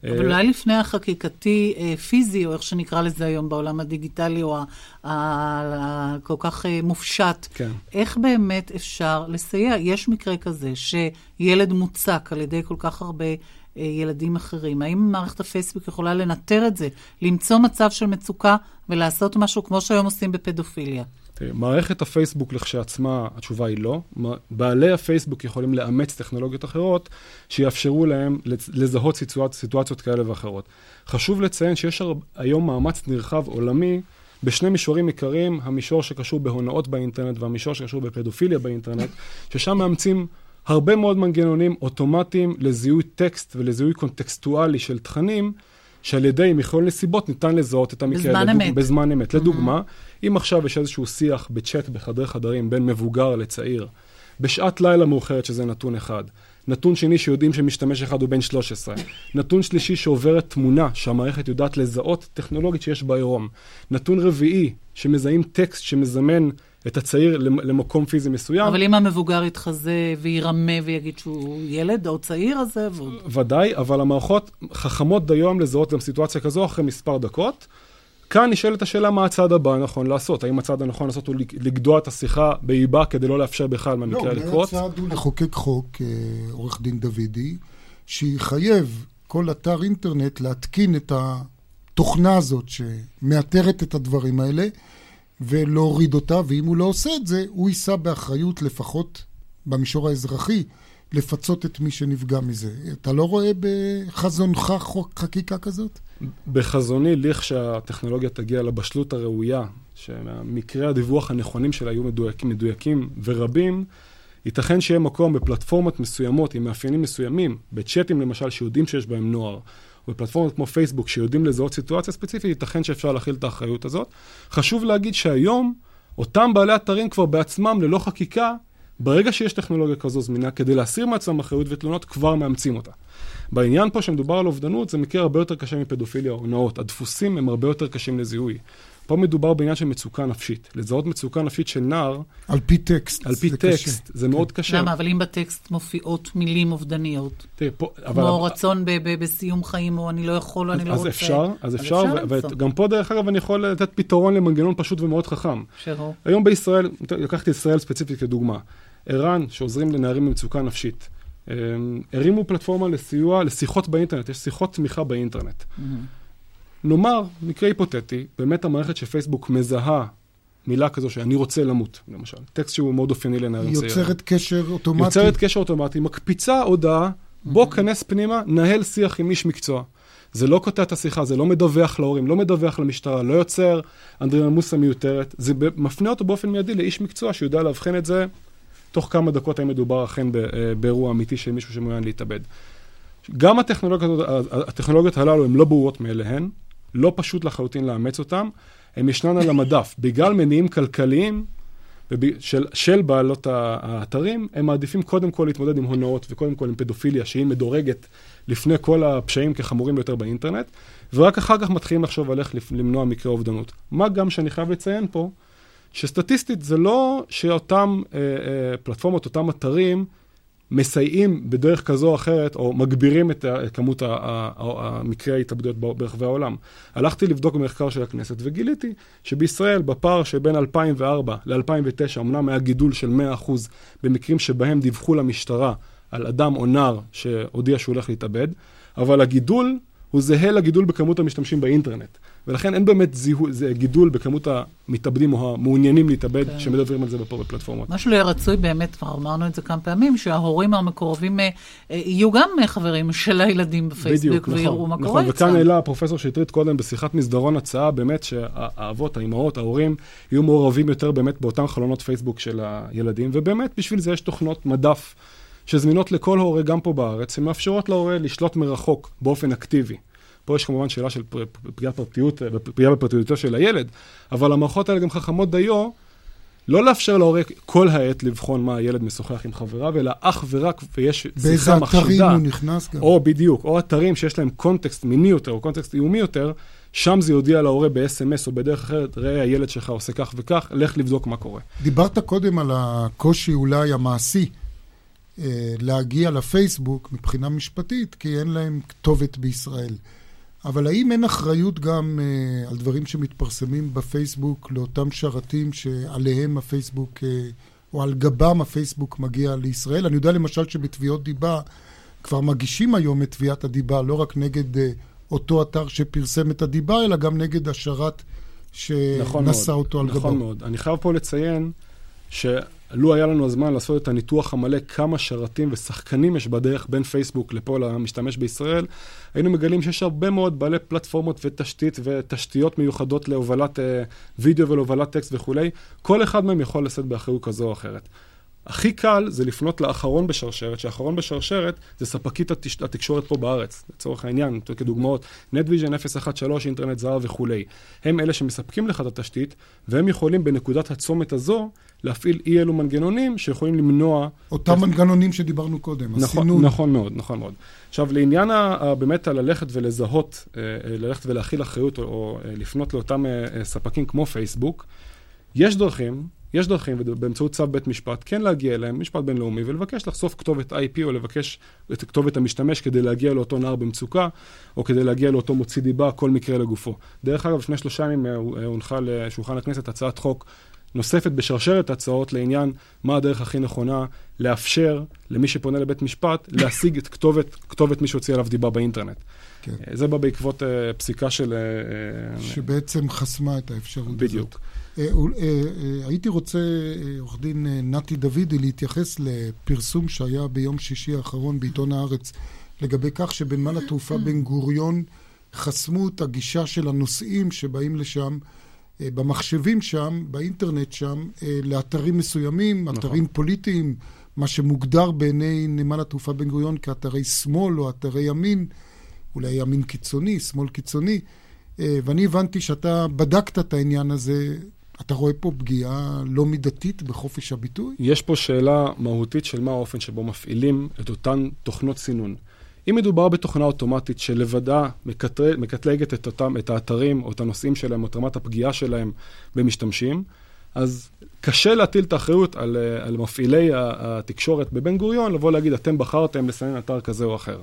אבל אולי לפני החקיקתי אה, פיזי, או איך שנקרא לזה היום בעולם הדיגיטלי, או הכל כך אה, מופשט, כן. איך באמת אפשר לסייע? יש מקרה כזה שילד מוצק על ידי כל כך הרבה אה, ילדים אחרים. האם מערכת הפייסבוק יכולה לנטר את זה, למצוא מצב של מצוקה ולעשות משהו כמו שהיום עושים בפדופיליה? תראי, מערכת הפייסבוק לכשעצמה, התשובה היא לא. בעלי הפייסבוק יכולים לאמץ טכנולוגיות אחרות שיאפשרו להם לזהות סיטואצ... סיטואציות כאלה ואחרות. חשוב לציין שיש היום מאמץ נרחב עולמי בשני מישורים עיקריים, המישור שקשור בהונאות באינטרנט והמישור שקשור בפדופיליה באינטרנט, ששם מאמצים הרבה מאוד מנגנונים אוטומטיים לזיהוי טקסט ולזיהוי קונטקסטואלי של תכנים, שעל ידי מכלול נסיבות ניתן לזהות את המקרה. בזמן לדוג... אמת. בזמן אמת. Mm-hmm. לדוגמה, אם עכשיו יש איזשהו שיח בצ'אט בחדרי חדרים בין מבוגר לצעיר, בשעת לילה מאוחרת שזה נתון אחד, נתון שני שיודעים שמשתמש אחד הוא בן 13, נתון שלישי שעוברת תמונה שהמערכת יודעת לזהות טכנולוגית שיש בה עירום, נתון רביעי שמזהים טקסט שמזמן את הצעיר למקום פיזי מסוים. אבל אם המבוגר יתחזה וירמה ויגיד שהוא ילד או צעיר, אז זה אבוד. ודאי, אבל המערכות חכמות דיום לזהות גם סיטואציה כזו אחרי מספר דקות. כאן נשאלת השאלה מה הצעד הבא הנכון לעשות. האם הצעד הנכון לעשות הוא לגדוע את השיחה באיבה כדי לא לאפשר בכלל מהמקרה לא, לקרות? לא, הצעד הוא לחוקק חוק, אה, עורך דין דוידי, שיחייב כל אתר אינטרנט להתקין את התוכנה הזאת שמאתרת את הדברים האלה, ולהוריד אותה, ואם הוא לא עושה את זה, הוא יישא באחריות לפחות במישור האזרחי, לפצות את מי שנפגע מזה. אתה לא רואה בחזונך חוק חקיקה כזאת? בחזוני, לכשהטכנולוגיה תגיע לבשלות הראויה, שמקרי הדיווח הנכונים שלה יהיו מדויקים, מדויקים ורבים, ייתכן שיהיה מקום בפלטפורמות מסוימות עם מאפיינים מסוימים, בצ'אטים למשל שיודעים שיש בהם נוער, או בפלטפורמות כמו פייסבוק שיודעים לזהות סיטואציה ספציפית, ייתכן שאפשר להכיל את האחריות הזאת. חשוב להגיד שהיום, אותם בעלי אתרים כבר בעצמם, ללא חקיקה, ברגע שיש טכנולוגיה כזו זמינה, כדי להסיר מעצמם אחריות ותלונות, כבר מאמצים אותה. בעניין פה שמדובר על אובדנות, זה מקרה הרבה יותר קשה מפדופיליה או הונאות. הדפוסים הם הרבה יותר קשים לזיהוי. פה מדובר בעניין של מצוקה נפשית. לזהות מצוקה נפשית של נער... על פי טקסט. על פי זה טקסט, קשה. זה מאוד קשה. למה? אבל אם בטקסט מופיעות מילים אובדניות, תראי, פה, אבל... כמו רצון ב- ב- בסיום חיים, או אני לא יכול, או אני לא אז רוצה. אפשר, אז אפשר, למצוא. וגם פה דרך אגב אני יכול לתת פתרון למנגנון פשוט ומאוד חכם. שהוא? היום בישראל, לקחתי ישראל ספציפית כדוגמה, ער"ן, שעוזרים לנערים במצוקה נפשית, אמ, הרימו פלטפורמה לסיוע, לשיחות באינטרנט, יש שיחות תמיכה באינטרנט. נאמר, מקרה היפותטי, באמת המערכת של פייסבוק מזהה מילה כזו שאני רוצה למות, למשל. טקסט שהוא מאוד אופייני לנערים צעירים. יוצרת קשר אוטומטי. יוצרת קשר אוטומטי, מקפיצה הודעה, בוא כנס פנימה, נהל שיח עם איש מקצוע. זה לא קוטע את השיחה, זה לא מדווח להורים, לא מדווח למשטרה, לא יוצר אנדרנמוסה מיותרת, זה מפנה אותו באופן מיידי לאיש מקצוע שיודע לאבחן את זה תוך כמה דקות האם מדובר אכן אה, באירוע אמיתי של מישהו שמעוניין להתאבד. גם הטכנולוגיות, הטכנולוגיות הללו הן לא ברורות מאליהן, לא פשוט לחלוטין לאמץ אותן, הן ישנן על המדף. בגלל מניעים כלכליים, של, של בעלות האתרים, הם מעדיפים קודם כל להתמודד עם הונאות וקודם כל עם פדופיליה, שהיא מדורגת לפני כל הפשעים כחמורים ביותר באינטרנט, ורק אחר כך מתחילים לחשוב על איך למנוע מקרי אובדנות. מה גם שאני חייב לציין פה, שסטטיסטית זה לא שאותם אה, אה, פלטפורמות, אותם אתרים, מסייעים בדרך כזו או אחרת, או מגבירים את כמות ה- ה- ה- מקרי ההתאבדויות ברחבי העולם. הלכתי לבדוק במחקר של הכנסת וגיליתי שבישראל, בפער שבין 2004 ל-2009, אמנם היה גידול של 100% במקרים שבהם דיווחו למשטרה על אדם או נער שהודיע שהוא הולך להתאבד, אבל הגידול הוא זהה לגידול בכמות המשתמשים באינטרנט. ולכן אין באמת זיהו, זה גידול בכמות המתאבדים או המעוניינים להתאבד, כן. שמדברים על זה פה בפלטפורמות. מה שלא יהיה רצוי באמת, כבר אמרנו את זה כמה פעמים, שההורים המקורבים אה, אה, יהיו גם אה, חברים של הילדים בפייסבוק ויראו מה נכון, קורה וכאן אצלם. העלה הפרופסור שטרית קודם בשיחת מסדרון הצעה, באמת שהאבות, האימהות, ההורים, יהיו מעורבים יותר באמת באותם חלונות פייסבוק של הילדים, ובאמת בשביל זה יש תוכנות מדף שזמינות לכל הורה, גם פה בארץ, שמאפשרות להורה לשלוט מרחוק באופן אקטיבי. פה יש כמובן שאלה של פגיעה בפרטיות, פגיעה בפרטיותו של הילד, אבל המערכות האלה גם חכמות דיו, לא לאפשר להורה כל העת לבחון מה הילד משוחח עם חבריו, אלא אך ורק, ויש באיזה שיחה אתרים מחשידה. הוא נכנס גם. או בדיוק, או אתרים שיש להם קונטקסט מיני יותר, או קונטקסט איומי יותר, שם זה יודיע להורה ב-SMS או בדרך אחרת, ראה הילד שלך עושה כך וכך, לך לבדוק מה קורה. דיברת קודם על הקושי אולי המעשי אה, להגיע לפייסבוק מבחינה משפטית, כי אין להם כתובת בישראל. אבל האם אין אחריות גם אה, על דברים שמתפרסמים בפייסבוק לאותם שרתים שעליהם הפייסבוק, אה, או על גבם הפייסבוק מגיע לישראל? אני יודע למשל שבתביעות דיבה כבר מגישים היום את תביעת הדיבה, לא רק נגד אה, אותו אתר שפרסם את הדיבה, אלא גם נגד השרת נכון שנשא מאוד, אותו על גבו. נכון מאוד. אני חייב פה לציין שלו היה לנו הזמן לעשות את הניתוח המלא כמה שרתים ושחקנים יש בדרך בין פייסבוק לפה למשתמש בישראל, היינו מגלים שיש הרבה מאוד בעלי פלטפורמות ותשתית ותשתיות מיוחדות להובלת אה, וידאו ולהובלת טקסט וכולי. כל אחד מהם יכול לשאת באחריות כזו או אחרת. הכי קל זה לפנות לאחרון בשרשרת, שהאחרון בשרשרת זה ספקית התש... התקשורת פה בארץ, לצורך העניין, כדוגמאות, NetVision 013, אינטרנט זהב וכולי. הם אלה שמספקים לך את התשתית, והם יכולים בנקודת הצומת הזו להפעיל אי אלו מנגנונים שיכולים למנוע... אותם מנגנונים שדיברנו קודם, נכון, הסינון. נכון מאוד, נכון מאוד. עכשיו, לעניין ה, באמת הללכת ולזהות, אה, אה, ללכת ולהכיל אחריות או, או אה, לפנות לאותם ספקים כמו פייסבוק, יש דרכים, יש דרכים, ובאמצעות צו בית משפט, כן להגיע אליהם, משפט בינלאומי, ולבקש לחשוף כתובת IP או לבקש את כתובת המשתמש כדי להגיע לאותו נער במצוקה, או כדי להגיע לאותו מוציא דיבה, כל מקרה לגופו. דרך אגב, לפני שלושה ימים אה, אה, הונחה לשולחן הכנסת הצעת חוק נוספת בשרשרת הצעות לעניין מה הדרך הכי נכונה לאפשר למי שפונה לבית משפט להשיג את כתובת, כתובת מי שהוציא עליו דיבה באינטרנט. כן. אה, זה בא בעקבות פסיקה של... שבעצם חסמה את האפשרות הזאת. בדיוק. אה, אה, אה, הייתי רוצה, עורך דין נתי דוידי, להתייחס לפרסום שהיה ביום שישי האחרון בעיתון הארץ לגבי כך שבנמל התעופה בן גוריון חסמו את הגישה של הנוסעים שבאים לשם, במחשבים שם, באינטרנט שם, לאתרים מסוימים, נכון. אתרים פוליטיים, מה שמוגדר בעיני נמל התעופה בן גוריון כאתרי שמאל או אתרי ימין, אולי ימין קיצוני, שמאל קיצוני. ואני הבנתי שאתה בדקת את העניין הזה. אתה רואה פה פגיעה לא מידתית בחופש הביטוי? יש פה שאלה מהותית של מה האופן שבו מפעילים את אותן תוכנות סינון. אם מדובר בתוכנה אוטומטית שלבדה מקטר- מקטלגת את, אותם, את האתרים או את הנושאים שלהם או את רמת הפגיעה שלהם במשתמשים, אז קשה להטיל את האחריות על, אה, על מפעילי התקשורת בבן גוריון לבוא להגיד, אתם בחרתם לסנן אתר כזה או אחר.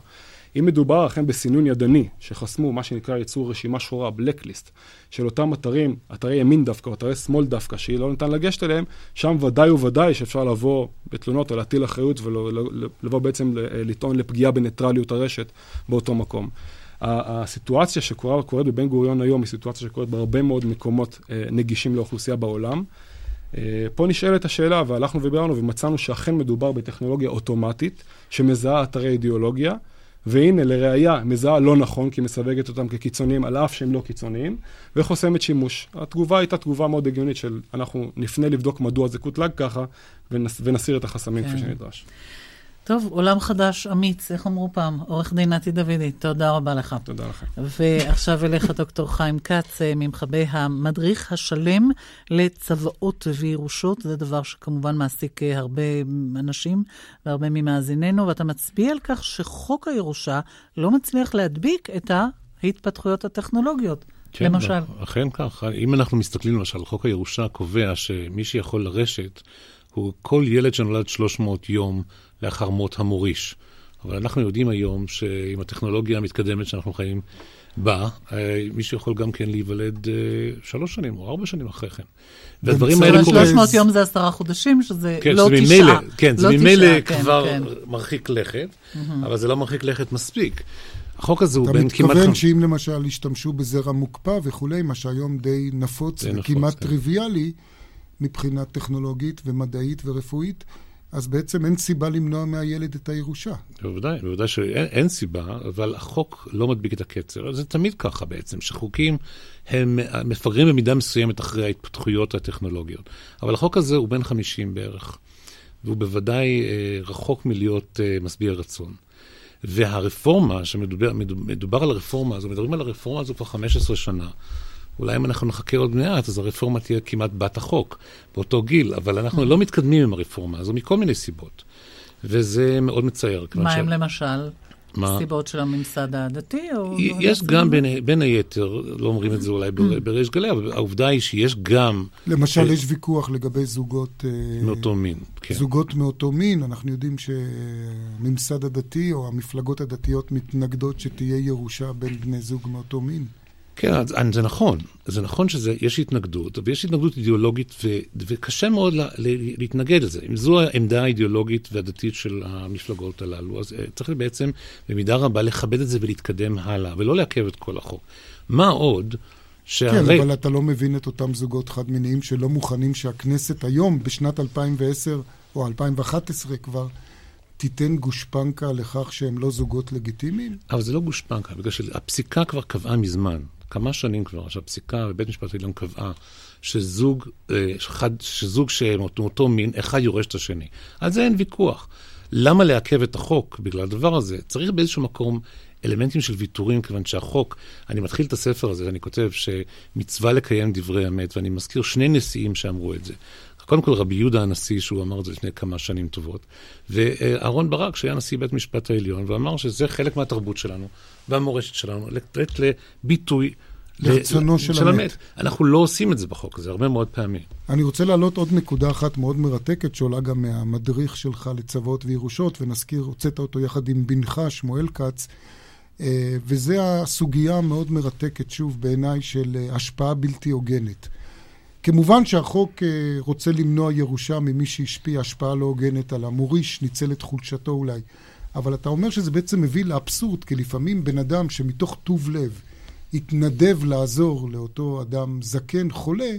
אם מדובר אכן בסינון ידני, שחסמו מה שנקרא יצור רשימה שחורה, blacklist, של אותם אתרים, אתרי ימין דווקא, או אתרי שמאל דווקא, שהיא לא ניתן לגשת אליהם, שם ודאי וודאי שאפשר לבוא בתלונות או להטיל אחריות ולבוא בעצם ל- לטעון לפגיעה בניטרליות הרשת באותו מקום. הסיטואציה שקורית בבן גוריון היום היא סיטואציה שקורית בהרבה מאוד מקומות אה, נגישים לאוכלוסייה בעולם. אה, פה נשאלת השאלה, והלכנו וביררנו ומצאנו שאכן מדובר בטכנולוגיה אוטומטית שמזהה אתרי אידיאולוגיה, והנה, לראיה, מזהה לא נכון, כי מסווגת אותם כקיצוניים, על אף שהם לא קיצוניים, וחוסמת שימוש. התגובה הייתה תגובה מאוד הגיונית של אנחנו נפנה לבדוק מדוע זה קוטלג ככה, ונס, ונסיר את החסמים כן. כפי שנדרש. טוב, עולם חדש, אמיץ, איך אמרו פעם? עורך דין נתי דודי, תודה רבה לך. תודה לכם. ועכשיו אליך, דוקטור חיים כץ, אה, ממחבי המדריך השלם לצוואות וירושות. זה דבר שכמובן מעסיק אה, הרבה אנשים והרבה ממאזיננו, ואתה מצביע על כך שחוק הירושה לא מצליח להדביק את ההתפתחויות הטכנולוגיות. כן, למשל. אכן כך. אם אנחנו מסתכלים למשל, חוק הירושה קובע שמי שיכול לרשת הוא כל ילד שנולד 300 יום לאחר מות המוריש. אבל אנחנו יודעים היום שעם הטכנולוגיה המתקדמת שאנחנו חיים בה, אה, מישהו יכול גם כן להיוולד אה, שלוש שנים או ארבע שנים אחרי כן. והדברים האלה קורים... 300 יום זה עשרה חודשים, שזה כן, לא זה תשעה. ממילא, כן, זה לא ממילא תשעה, כן, כבר כן. מרחיק לכת, מהמם. אבל זה לא מרחיק לכת מספיק. החוק הזה הוא אתה בין כמעט... מתכוון חמ- שאם למשל ישתמשו בזרע מוקפא וכולי, מה שהיום די נפוץ, וכמעט כן. טריוויאלי מבחינה טכנולוגית ומדעית ורפואית, אז בעצם אין סיבה למנוע מהילד את הירושה. בוודאי, בוודאי שאין אין סיבה, אבל החוק לא מדביק את הקצר. זה תמיד ככה בעצם, שחוקים הם מפגרים במידה מסוימת אחרי ההתפתחויות הטכנולוגיות. אבל החוק הזה הוא בן 50 בערך, והוא בוודאי אה, רחוק מלהיות אה, משביע רצון. והרפורמה, שמדובר מדובר, מדובר על הרפורמה הזו, מדברים על הרפורמה הזו כבר 15 שנה. אולי אם אנחנו נחכה עוד מעט, אז הרפורמה תהיה כמעט בת החוק, באותו גיל, אבל אנחנו לא מתקדמים עם הרפורמה הזו מכל מיני סיבות. וזה מאוד מצער. מה ש- הם למשל? מה? סיבות של הממסד הדתי? או יש גם בין, בין היתר, לא אומרים את זה אולי Mm. בר- בריש גלי, אבל העובדה היא שיש גם... למשל, אה, יש ויכוח לגבי זוגות... אה, מאותו מין, כן. זוגות מאותו מין, אנחנו יודעים שהממסד הדתי או המפלגות הדתיות מתנגדות שתהיה ירושה בין בני זוג מאותו מין. כן, זה נכון. זה נכון שיש התנגדות, ויש התנגדות אידיאולוגית, ו, וקשה מאוד לה, לה, להתנגד לזה. אם זו העמדה האידיאולוגית והדתית של המפלגות הללו, אז אה, צריך בעצם במידה רבה לכבד את זה ולהתקדם הלאה, ולא לעכב את כל החוק. מה עוד? כן, שהרי... אבל אתה לא מבין את אותם זוגות חד-מיניים שלא מוכנים שהכנסת היום, בשנת 2010 או 2011 כבר, תיתן גושפנקה לכך שהם לא זוגות לגיטימיים? אבל זה לא גושפנקה, בגלל שהפסיקה כבר קבעה מזמן, כמה שנים כבר, שהפסיקה בבית משפט העליון קבעה שזוג, אה, חד, שזוג שמאותו מין, אחד יורש את השני. על זה אין ויכוח. למה לעכב את החוק בגלל הדבר הזה? צריך באיזשהו מקום אלמנטים של ויתורים, כיוון שהחוק, אני מתחיל את הספר הזה ואני כותב שמצווה לקיים דברי אמת, ואני מזכיר שני נשיאים שאמרו את זה. קודם כל רבי יהודה הנשיא, שהוא אמר את זה לפני כמה שנים טובות, ואהרון ברק, שהיה נשיא בית משפט העליון, ואמר שזה חלק מהתרבות שלנו והמורשת שלנו, לתת לביטוי לרצונו ל- של המת. אנחנו לא עושים את זה בחוק הזה, הרבה מאוד פעמים. אני רוצה להעלות עוד נקודה אחת מאוד מרתקת, שעולה גם מהמדריך שלך לצוואות וירושות, ונזכיר, הוצאת אותו יחד עם בנך, שמואל כץ, אה, וזה הסוגיה המאוד מרתקת, שוב, בעיניי, של אה, השפעה בלתי הוגנת. כמובן שהחוק אה, רוצה למנוע ירושה ממי שהשפיע השפעה לא הוגנת על המוריש, ניצל את חולשתו אולי. אבל אתה אומר שזה בעצם מביא לאבסורד, כי לפעמים בן אדם שמתוך טוב לב התנדב לעזור לאותו אדם זקן, חולה,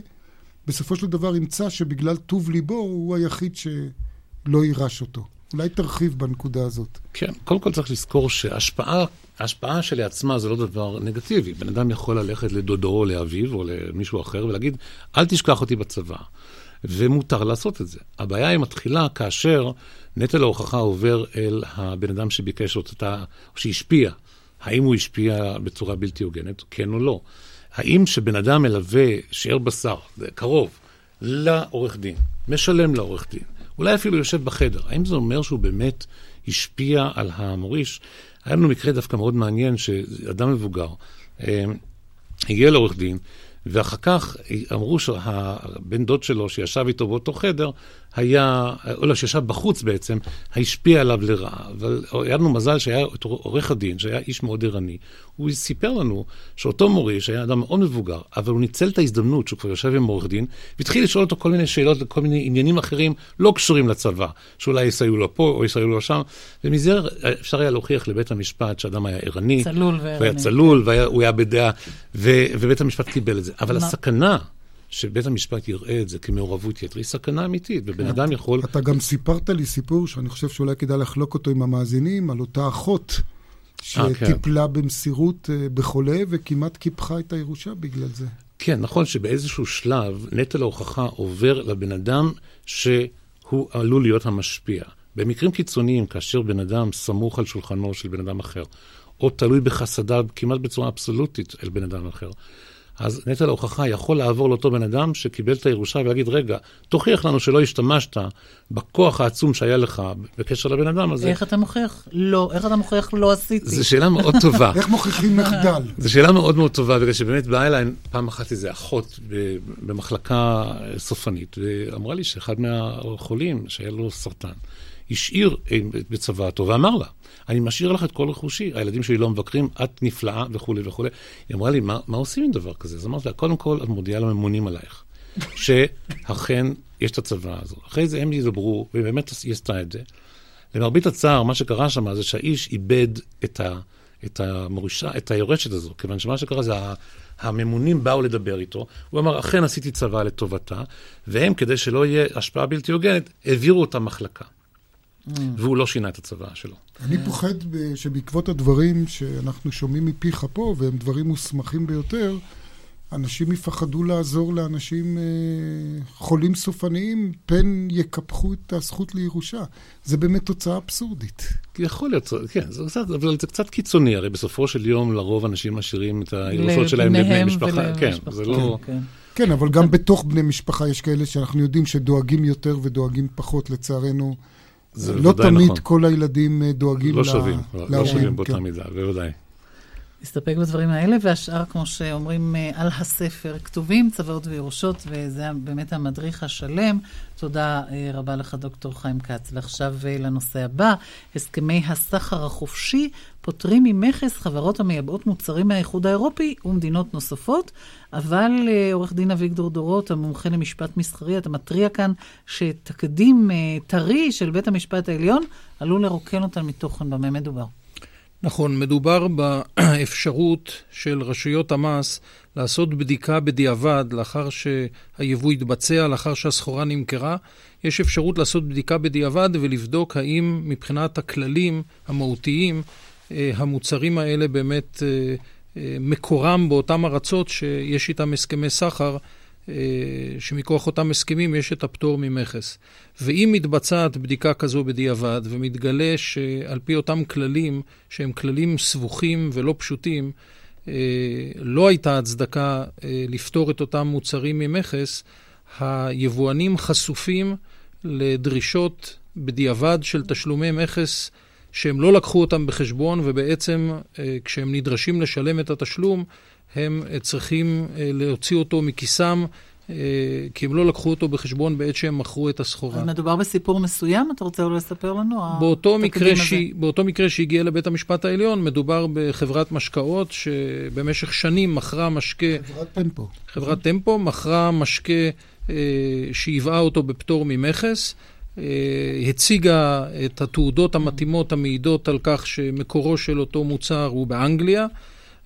בסופו של דבר ימצא שבגלל טוב ליבו הוא היחיד שלא יירש אותו. אולי תרחיב בנקודה הזאת. כן, קודם כל צריך לזכור שההשפעה, ההשפעה שלעצמה זה לא דבר נגטיבי. בן אדם יכול ללכת לדודו או לאביו או למישהו אחר ולהגיד, אל תשכח אותי בצבא. ומותר לעשות את זה. הבעיה היא מתחילה כאשר נטל ההוכחה עובר אל הבן אדם שביקש אותה, או שהשפיע. האם הוא השפיע בצורה בלתי הוגנת, כן או לא? האם שבן אדם מלווה שאר בשר, קרוב, לעורך דין, משלם לעורך דין, אולי אפילו יושב בחדר, האם זה אומר שהוא באמת השפיע על המוריש? היה לנו מקרה דווקא מאוד מעניין, שאדם מבוגר אה, הגיע לעורך דין, ואחר כך אמרו שהבן דוד שלו שישב איתו באותו חדר, היה, או לא, שישב בחוץ בעצם, השפיע עליו לרעה. אבל היה לנו מזל שהיה את עורך הדין, שהיה איש מאוד ערני. הוא סיפר לנו שאותו מוריש היה אדם מאוד מבוגר, אבל הוא ניצל את ההזדמנות שהוא כבר יושב עם עורך דין, והתחיל לשאול אותו כל מיני שאלות, כל מיני עניינים אחרים לא קשורים לצבא, שאולי יסייעו לו פה או יסייעו לו שם, ומזה אפשר היה להוכיח לבית המשפט שאדם היה ערני. צלול וערני. והיה צלול, והוא היה בדעה, ו- ובית המשפט קיבל את זה. אבל מה? הסכנה... שבית המשפט יראה את זה כמעורבות יתר, היא סכנה אמיתית, ובן אדם יכול... אתה גם סיפרת לי סיפור שאני חושב שאולי כדאי לחלוק אותו עם המאזינים, על אותה אחות אה, כן. שטיפלה במסירות אה, בחולה וכמעט קיפחה את הירושה בגלל זה. כן, נכון שבאיזשהו שלב נטל ההוכחה עובר לבן אדם שהוא עלול להיות המשפיע. במקרים קיצוניים, כאשר בן אדם סמוך על שולחנו של בן אדם אחר, או תלוי בחסדיו כמעט בצורה אבסולוטית אל בן אדם אחר, אז נטל ההוכחה יכול לעבור לאותו בן אדם שקיבל את הירושה ולהגיד, רגע, תוכיח לנו שלא השתמשת בכוח העצום שהיה לך בקשר לבן אדם הזה. איך אתה מוכיח? לא. איך אתה מוכיח לא עשיתי? זו שאלה מאוד טובה. איך מוכיחים מחדל? זו שאלה מאוד מאוד טובה, בגלל שבאמת באה אליי פעם אחת איזו אחות במחלקה סופנית, ואמרה לי שאחד מהחולים, שהיה לו סרטן, השאיר אה, בצוואתו ואמר לה, אני משאיר לך את כל רכושי, הילדים שלי לא מבקרים, את נפלאה וכולי וכולי. היא אמרה לי, מה, מה עושים עם דבר כזה? אז אמרתי לה, קודם כל, את מודיעה לממונים עלייך, שאכן יש את הצוואה הזו. אחרי זה הם ידברו, ובאמת היא עשתה את זה. למרבית הצער, מה שקרה שם זה שהאיש איבד את, ה, את, המורישה, את היורשת הזו, כיוון שמה שקרה זה הממונים באו לדבר איתו, הוא אמר, אכן עשיתי צוואה לטובתה, והם, כדי שלא יהיה השפעה בלתי הוגנת, העבירו אותה מחלקה. והוא לא שינה את הצוואה שלו. אני פוחד שבעקבות הדברים שאנחנו שומעים מפיך פה, והם דברים מוסמכים ביותר, אנשים יפחדו לעזור לאנשים אה, חולים סופניים, פן יקפחו את הזכות לירושה. זה באמת תוצאה אבסורדית. יכול להיות, כן, זה קצת, אבל זה קצת קיצוני, הרי בסופו של יום לרוב אנשים משאירים את הירושות שלהם לבני משפחה, כן, ולמשפחה. זה לא... כן. כן, אבל גם בתוך בני משפחה יש כאלה שאנחנו יודעים שדואגים יותר ודואגים פחות, לצערנו. זה לא תמיד נכון. כל הילדים אה, דואגים לא שווים, לא להורים, שווים באותה כן. מידה, בוודאי. נסתפק בדברים האלה, והשאר, כמו שאומרים, אה, על הספר כתובים, צוואות וירושות, וזה באמת המדריך השלם. תודה אה, רבה לך, דוקטור חיים כץ. ועכשיו לנושא הבא, הסכמי הסחר החופשי פוטרים ממכס חברות המייבאות מוצרים מהאיחוד האירופי ומדינות נוספות, אבל אה, עורך דין אביגדור דורות, המומחה למשפט מסחרי, אתה מתריע כאן שתקדים אה, טרי של בית המשפט העליון עלול לרוקן אותן מתוכן. במה מדובר? נכון, מדובר באפשרות של רשויות המס לעשות בדיקה בדיעבד לאחר שהיבוא התבצע, לאחר שהסחורה נמכרה. יש אפשרות לעשות בדיקה בדיעבד ולבדוק האם מבחינת הכללים המהותיים המוצרים האלה באמת אה, אה, מקורם באותם ארצות שיש איתם הסכמי סחר, אה, שמכוח אותם הסכמים יש את הפטור ממכס. ואם מתבצעת בדיקה כזו בדיעבד ומתגלה שעל פי אותם כללים, שהם כללים סבוכים ולא פשוטים, אה, לא הייתה הצדקה אה, לפטור את אותם מוצרים ממכס, היבואנים חשופים לדרישות בדיעבד של תשלומי מכס שהם לא לקחו אותם בחשבון, ובעצם אה, כשהם נדרשים לשלם את התשלום, הם אה, צריכים אה, להוציא אותו מכיסם, כי הם לא לקחו אותו בחשבון בעת שהם מכרו את הסחורה. מדובר בסיפור מסוים? אתה רוצה אולי לספר לנו? באותו מקרה? שהיא, באותו מקרה שהגיע לבית המשפט העליון, מדובר בחברת משקאות שבמשך שנים מכרה משקה... חברת טמפו. חברת טמפו מכרה משקה אה, שהיווה אותו בפטור ממכס. אה, הציגה את התעודות המתאימות המעידות על כך שמקורו של אותו מוצר הוא באנגליה,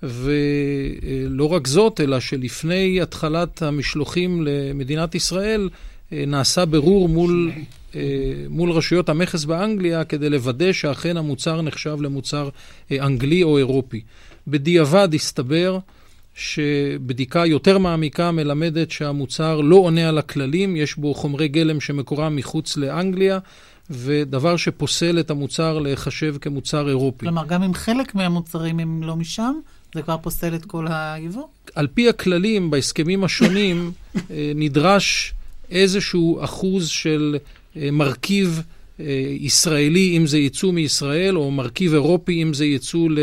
ולא רק זאת, אלא שלפני התחלת המשלוחים למדינת ישראל, אה, נעשה ברור מול, אה, מול רשויות המכס באנגליה כדי לוודא שאכן המוצר נחשב למוצר אנגלי או אירופי. בדיעבד הסתבר שבדיקה יותר מעמיקה מלמדת שהמוצר לא עונה על הכללים, יש בו חומרי גלם שמקורם מחוץ לאנגליה, ודבר שפוסל את המוצר להיחשב כמוצר אירופי. כלומר, גם אם חלק מהמוצרים הם לא משם, זה כבר פוסל את כל היבוא? על פי הכללים בהסכמים השונים אה, נדרש איזשהו אחוז של אה, מרכיב אה, ישראלי, אם זה ייצוא מישראל, או מרכיב אירופי, אם זה ייצוא ל...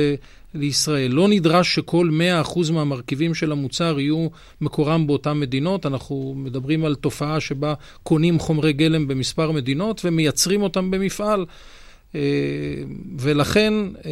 לישראל. לא נדרש שכל 100% מהמרכיבים של המוצר יהיו מקורם באותן מדינות. אנחנו מדברים על תופעה שבה קונים חומרי גלם במספר מדינות ומייצרים אותם במפעל. אה, ולכן אה,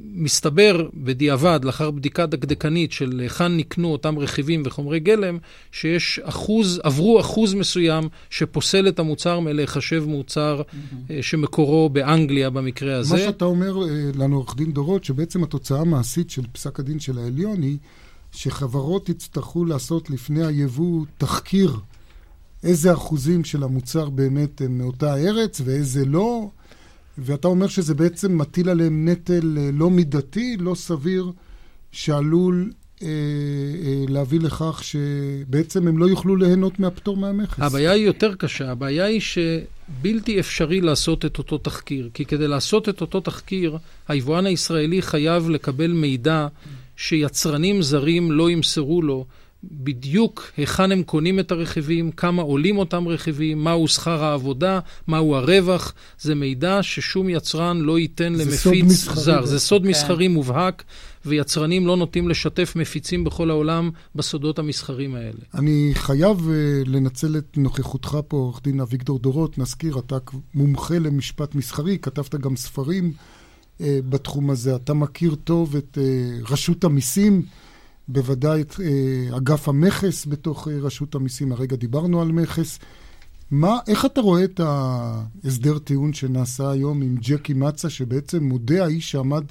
מסתבר בדיעבד, לאחר בדיקה דקדקנית של היכן נקנו אותם רכיבים וחומרי גלם, שיש אחוז, עברו אחוז מסוים שפוסל את המוצר מלהיחשב מוצר אה, שמקורו באנגליה במקרה הזה. מה שאתה אומר לנו, עורך דין דורות, שבעצם התוצאה המעשית של פסק הדין של העליון היא שחברות יצטרכו לעשות לפני היבוא תחקיר איזה אחוזים של המוצר באמת הם מאותה ארץ ואיזה לא, ואתה אומר שזה בעצם מטיל עליהם נטל אה, לא מידתי, לא סביר, שעלול אה, אה, להביא לכך שבעצם הם לא יוכלו ליהנות מהפטור מהמכס. הבעיה היא יותר קשה, הבעיה היא שבלתי אפשרי לעשות את אותו תחקיר, כי כדי לעשות את אותו תחקיר, היבואן הישראלי חייב לקבל מידע שיצרנים זרים לא ימסרו לו. בדיוק היכן הם קונים את הרכיבים, כמה עולים אותם רכיבים, מהו שכר העבודה, מהו הרווח. זה מידע ששום יצרן לא ייתן למפיץ זר. זה סוד כן. מסחרי מובהק, ויצרנים לא נוטים לשתף מפיצים בכל העולם בסודות המסחרים האלה. אני חייב uh, לנצל את נוכחותך פה, עורך דין אביגדור דורות. נזכיר, אתה מומחה למשפט מסחרי, כתבת גם ספרים uh, בתחום הזה. אתה מכיר טוב את uh, רשות המיסים. בוודאי את אה, אגף המכס בתוך אה, רשות המיסים, הרגע דיברנו על מכס. מה, איך אתה רואה את ההסדר טיעון שנעשה היום עם ג'קי מצה, שבעצם מודה האיש שעמד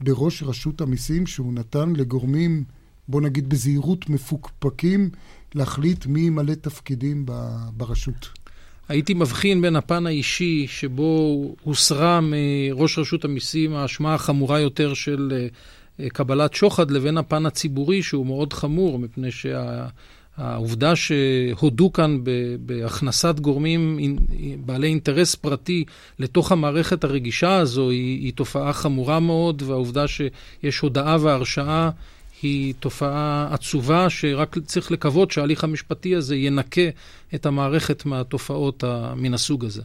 בראש רשות המיסים, שהוא נתן לגורמים, בוא נגיד בזהירות, מפוקפקים, להחליט מי ימלא תפקידים ברשות? הייתי מבחין בין הפן האישי, שבו הוסרה מראש רשות המיסים האשמה החמורה יותר של אה, קבלת שוחד לבין הפן הציבורי שהוא מאוד חמור, מפני שהעובדה שהודו כאן בהכנסת גורמים בעלי אינטרס פרטי לתוך המערכת הרגישה הזו היא, היא תופעה חמורה מאוד, והעובדה שיש הודאה והרשעה היא תופעה עצובה שרק צריך לקוות שההליך המשפטי הזה ינקה את המערכת מהתופעות מן הסוג הזה.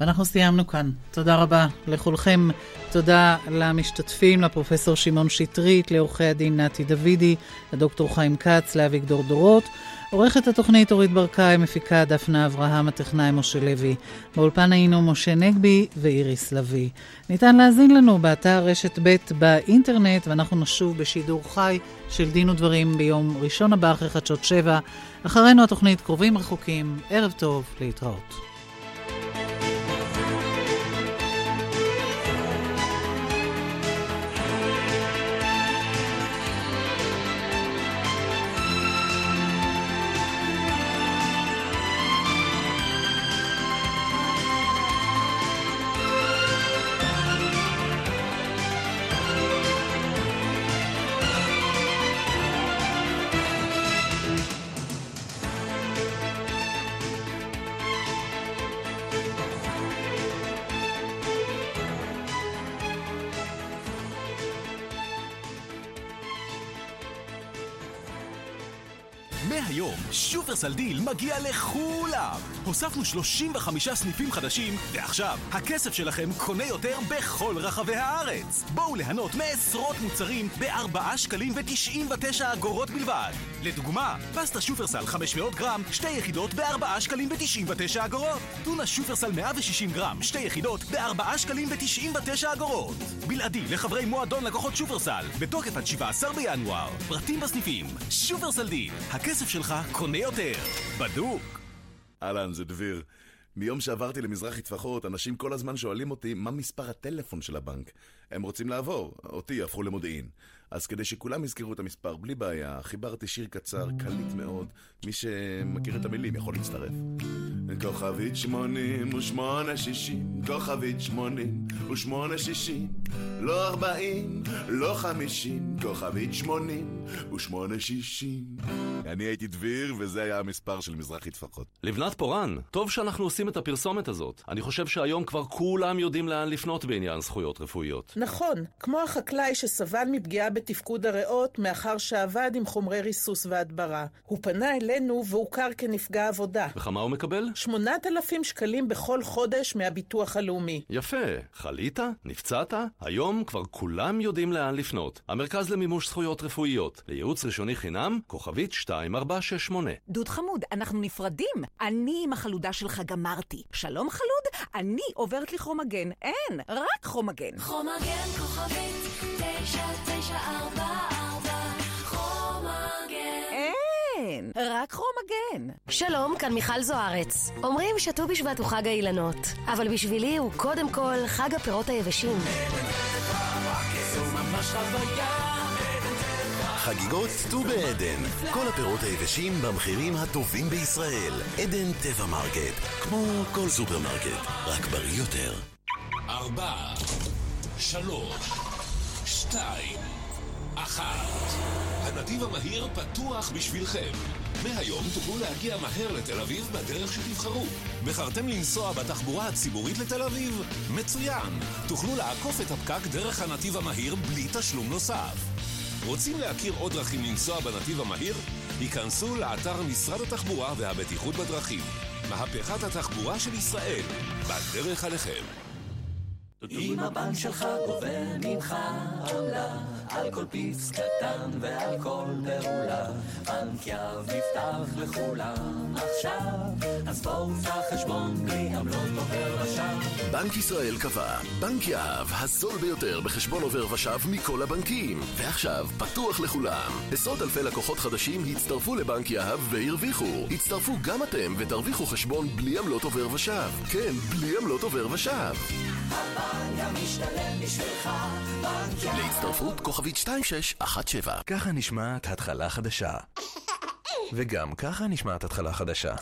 ואנחנו סיימנו כאן. תודה רבה לכולכם. תודה למשתתפים, לפרופסור שמעון שטרית, לעורכי הדין נתי דוידי, לדוקטור חיים כץ, לאביגדור דורות. עורכת התוכנית אורית ברקאי, מפיקה דפנה אברהם, הטכנאי משה לוי. באולפן היינו משה נגבי ואיריס לביא. ניתן להאזין לנו באתר רשת ב' באינטרנט, ואנחנו נשוב בשידור חי של דין ודברים ביום ראשון הבא אחרי חדשות שבע. אחרינו התוכנית קרובים רחוקים. ערב טוב, להתראות. שופרסל דיל מגיע לכולם! הוספנו 35 סניפים חדשים, ועכשיו, הכסף שלכם קונה יותר בכל רחבי הארץ! בואו ליהנות מעשרות מוצרים ב-4 שקלים ו-99 אגורות בלבד. לדוגמה, פסטה שופרסל 500 גרם, שתי יחידות ב-4 שקלים ו-99 אגורות. טונה שופרסל 160 גרם, שתי יחידות ב-4 שקלים ו-99 אגורות. בלעדי לחברי מועדון לקוחות שופרסל, בתוקף עד 17 בינואר. פרטים בסניפים. שופרסל דיל, הכסף שלך קונה יותר. בדוק. אהלן, זה דביר. מיום שעברתי למזרחי טפחות, אנשים כל הזמן שואלים אותי מה מספר הטלפון של הבנק. הם רוצים לעבור, אותי הפכו למודיעין. אז כדי שכולם יזכרו את המספר בלי בעיה, חיברתי שיר קצר, קליט מאוד. מי שמכיר את המילים יכול להצטרף. כוכבית שמונים ושמונה שישים, כוכבית שמונים ושמונה שישים, לא ארבעים, לא חמישים, כוכבית שמונים ושמונה שישים. אני הייתי דביר, וזה היה המספר של מזרחי טפחות. לבנת פורן, טוב שאנחנו עושים את הפרסומת הזאת. אני חושב שהיום כבר כולם יודעים לאן לפנות בעניין זכויות רפואיות. נכון, כמו החקלאי שסבל מפגיעה בתפקוד הריאות מאחר שעבד עם חומרי ריסוס והדברה. הוא פנה אלינו והוכר כנפגע עבודה. וכמה הוא מקבל? 8,000 שקלים בכל חודש מהביטוח הלאומי. יפה. חלית? נפצעת? היום כבר כולם יודעים לאן לפנות. המרכז למימוש זכויות רפואיות. לייעוץ ראשוני חינם, כוכבית 2468. דוד חמוד, אנחנו נפרדים. אני עם החלודה שלך גמרתי. שלום חלוד, אני עוברת לכרומגן. אין, רק כרומגן. כרומגן כוכבית 9944 כרומגן אין, רק כרומגן. שלום, כאן מיכל זוארץ. אומרים שט"ו בשבט הוא חג האילנות, אבל בשבילי הוא קודם כל חג הפירות היבשים. חגיגות ט"ו בעדן. כל הפירות היבשים במחירים הטובים בישראל. עדן טבע מרקט. כמו כל סופרמרקט, רק בריא יותר. ארבע, שלוש, שתיים, אחת. הנתיב המהיר פתוח בשבילכם. מהיום תוכלו להגיע מהר לתל אביב בדרך שתבחרו. בחרתם לנסוע בתחבורה הציבורית לתל אביב? מצוין! תוכלו לעקוף את הפקק דרך הנתיב המהיר בלי תשלום נוסף. רוצים להכיר עוד דרכים לנסוע בנתיב המהיר? היכנסו לאתר משרד התחבורה והבטיחות בדרכים. מהפכת התחבורה של ישראל, בדרך עליכם. אם הבנק שלך גובה ממך עמלה על כל פיס קטן ועל כל פעולה בנק יהב נפתח לכולם עכשיו אז בואו נפתח חשבון בלי עמלות עובר ושב בנק ישראל קבע, בנק יהב, הזול ביותר בחשבון עובר ושב מכל הבנקים. ועכשיו, פתוח לכולם. עשרות אלפי לקוחות חדשים הצטרפו לבנק יהב והרוויחו. הצטרפו גם אתם ותרוויחו חשבון בלי עמלות עובר ושב. כן, בלי עמלות עובר ושב. הבנק המשתלם בשבילך בנק יהב להצטרפות כוכבית 2617 ככה נשמעת התחלה חדשה. וגם ככה נשמעת התחלה חדשה.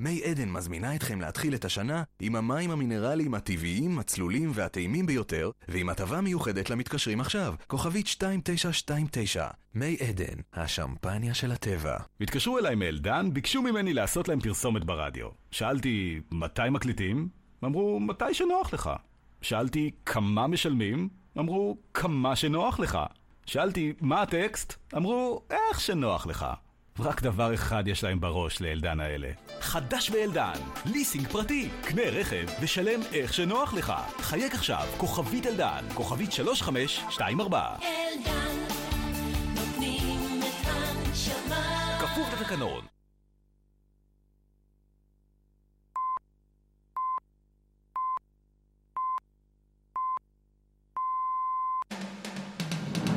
מי עדן מזמינה אתכם להתחיל את השנה עם המים המינרליים הטבעיים, הצלולים והטעימים ביותר, ועם הטבה מיוחדת למתקשרים עכשיו, כוכבית 2929. מי עדן, השמפניה של הטבע. התקשרו אליי מאלדן, ביקשו ממני לעשות להם פרסומת ברדיו. שאלתי, מתי מקליטים? אמרו, מתי שנוח לך. שאלתי, כמה משלמים? אמרו, כמה שנוח לך. שאלתי, מה הטקסט? אמרו, איך שנוח לך. רק דבר אחד יש להם בראש לאלדן האלה. חדש באלדן, ליסינג פרטי. קנה רכב ושלם איך שנוח לך. חייג עכשיו, כוכבית אלדן, כוכבית 3524. אלדן, נותנים את הנשמה. כפוף לתקנון.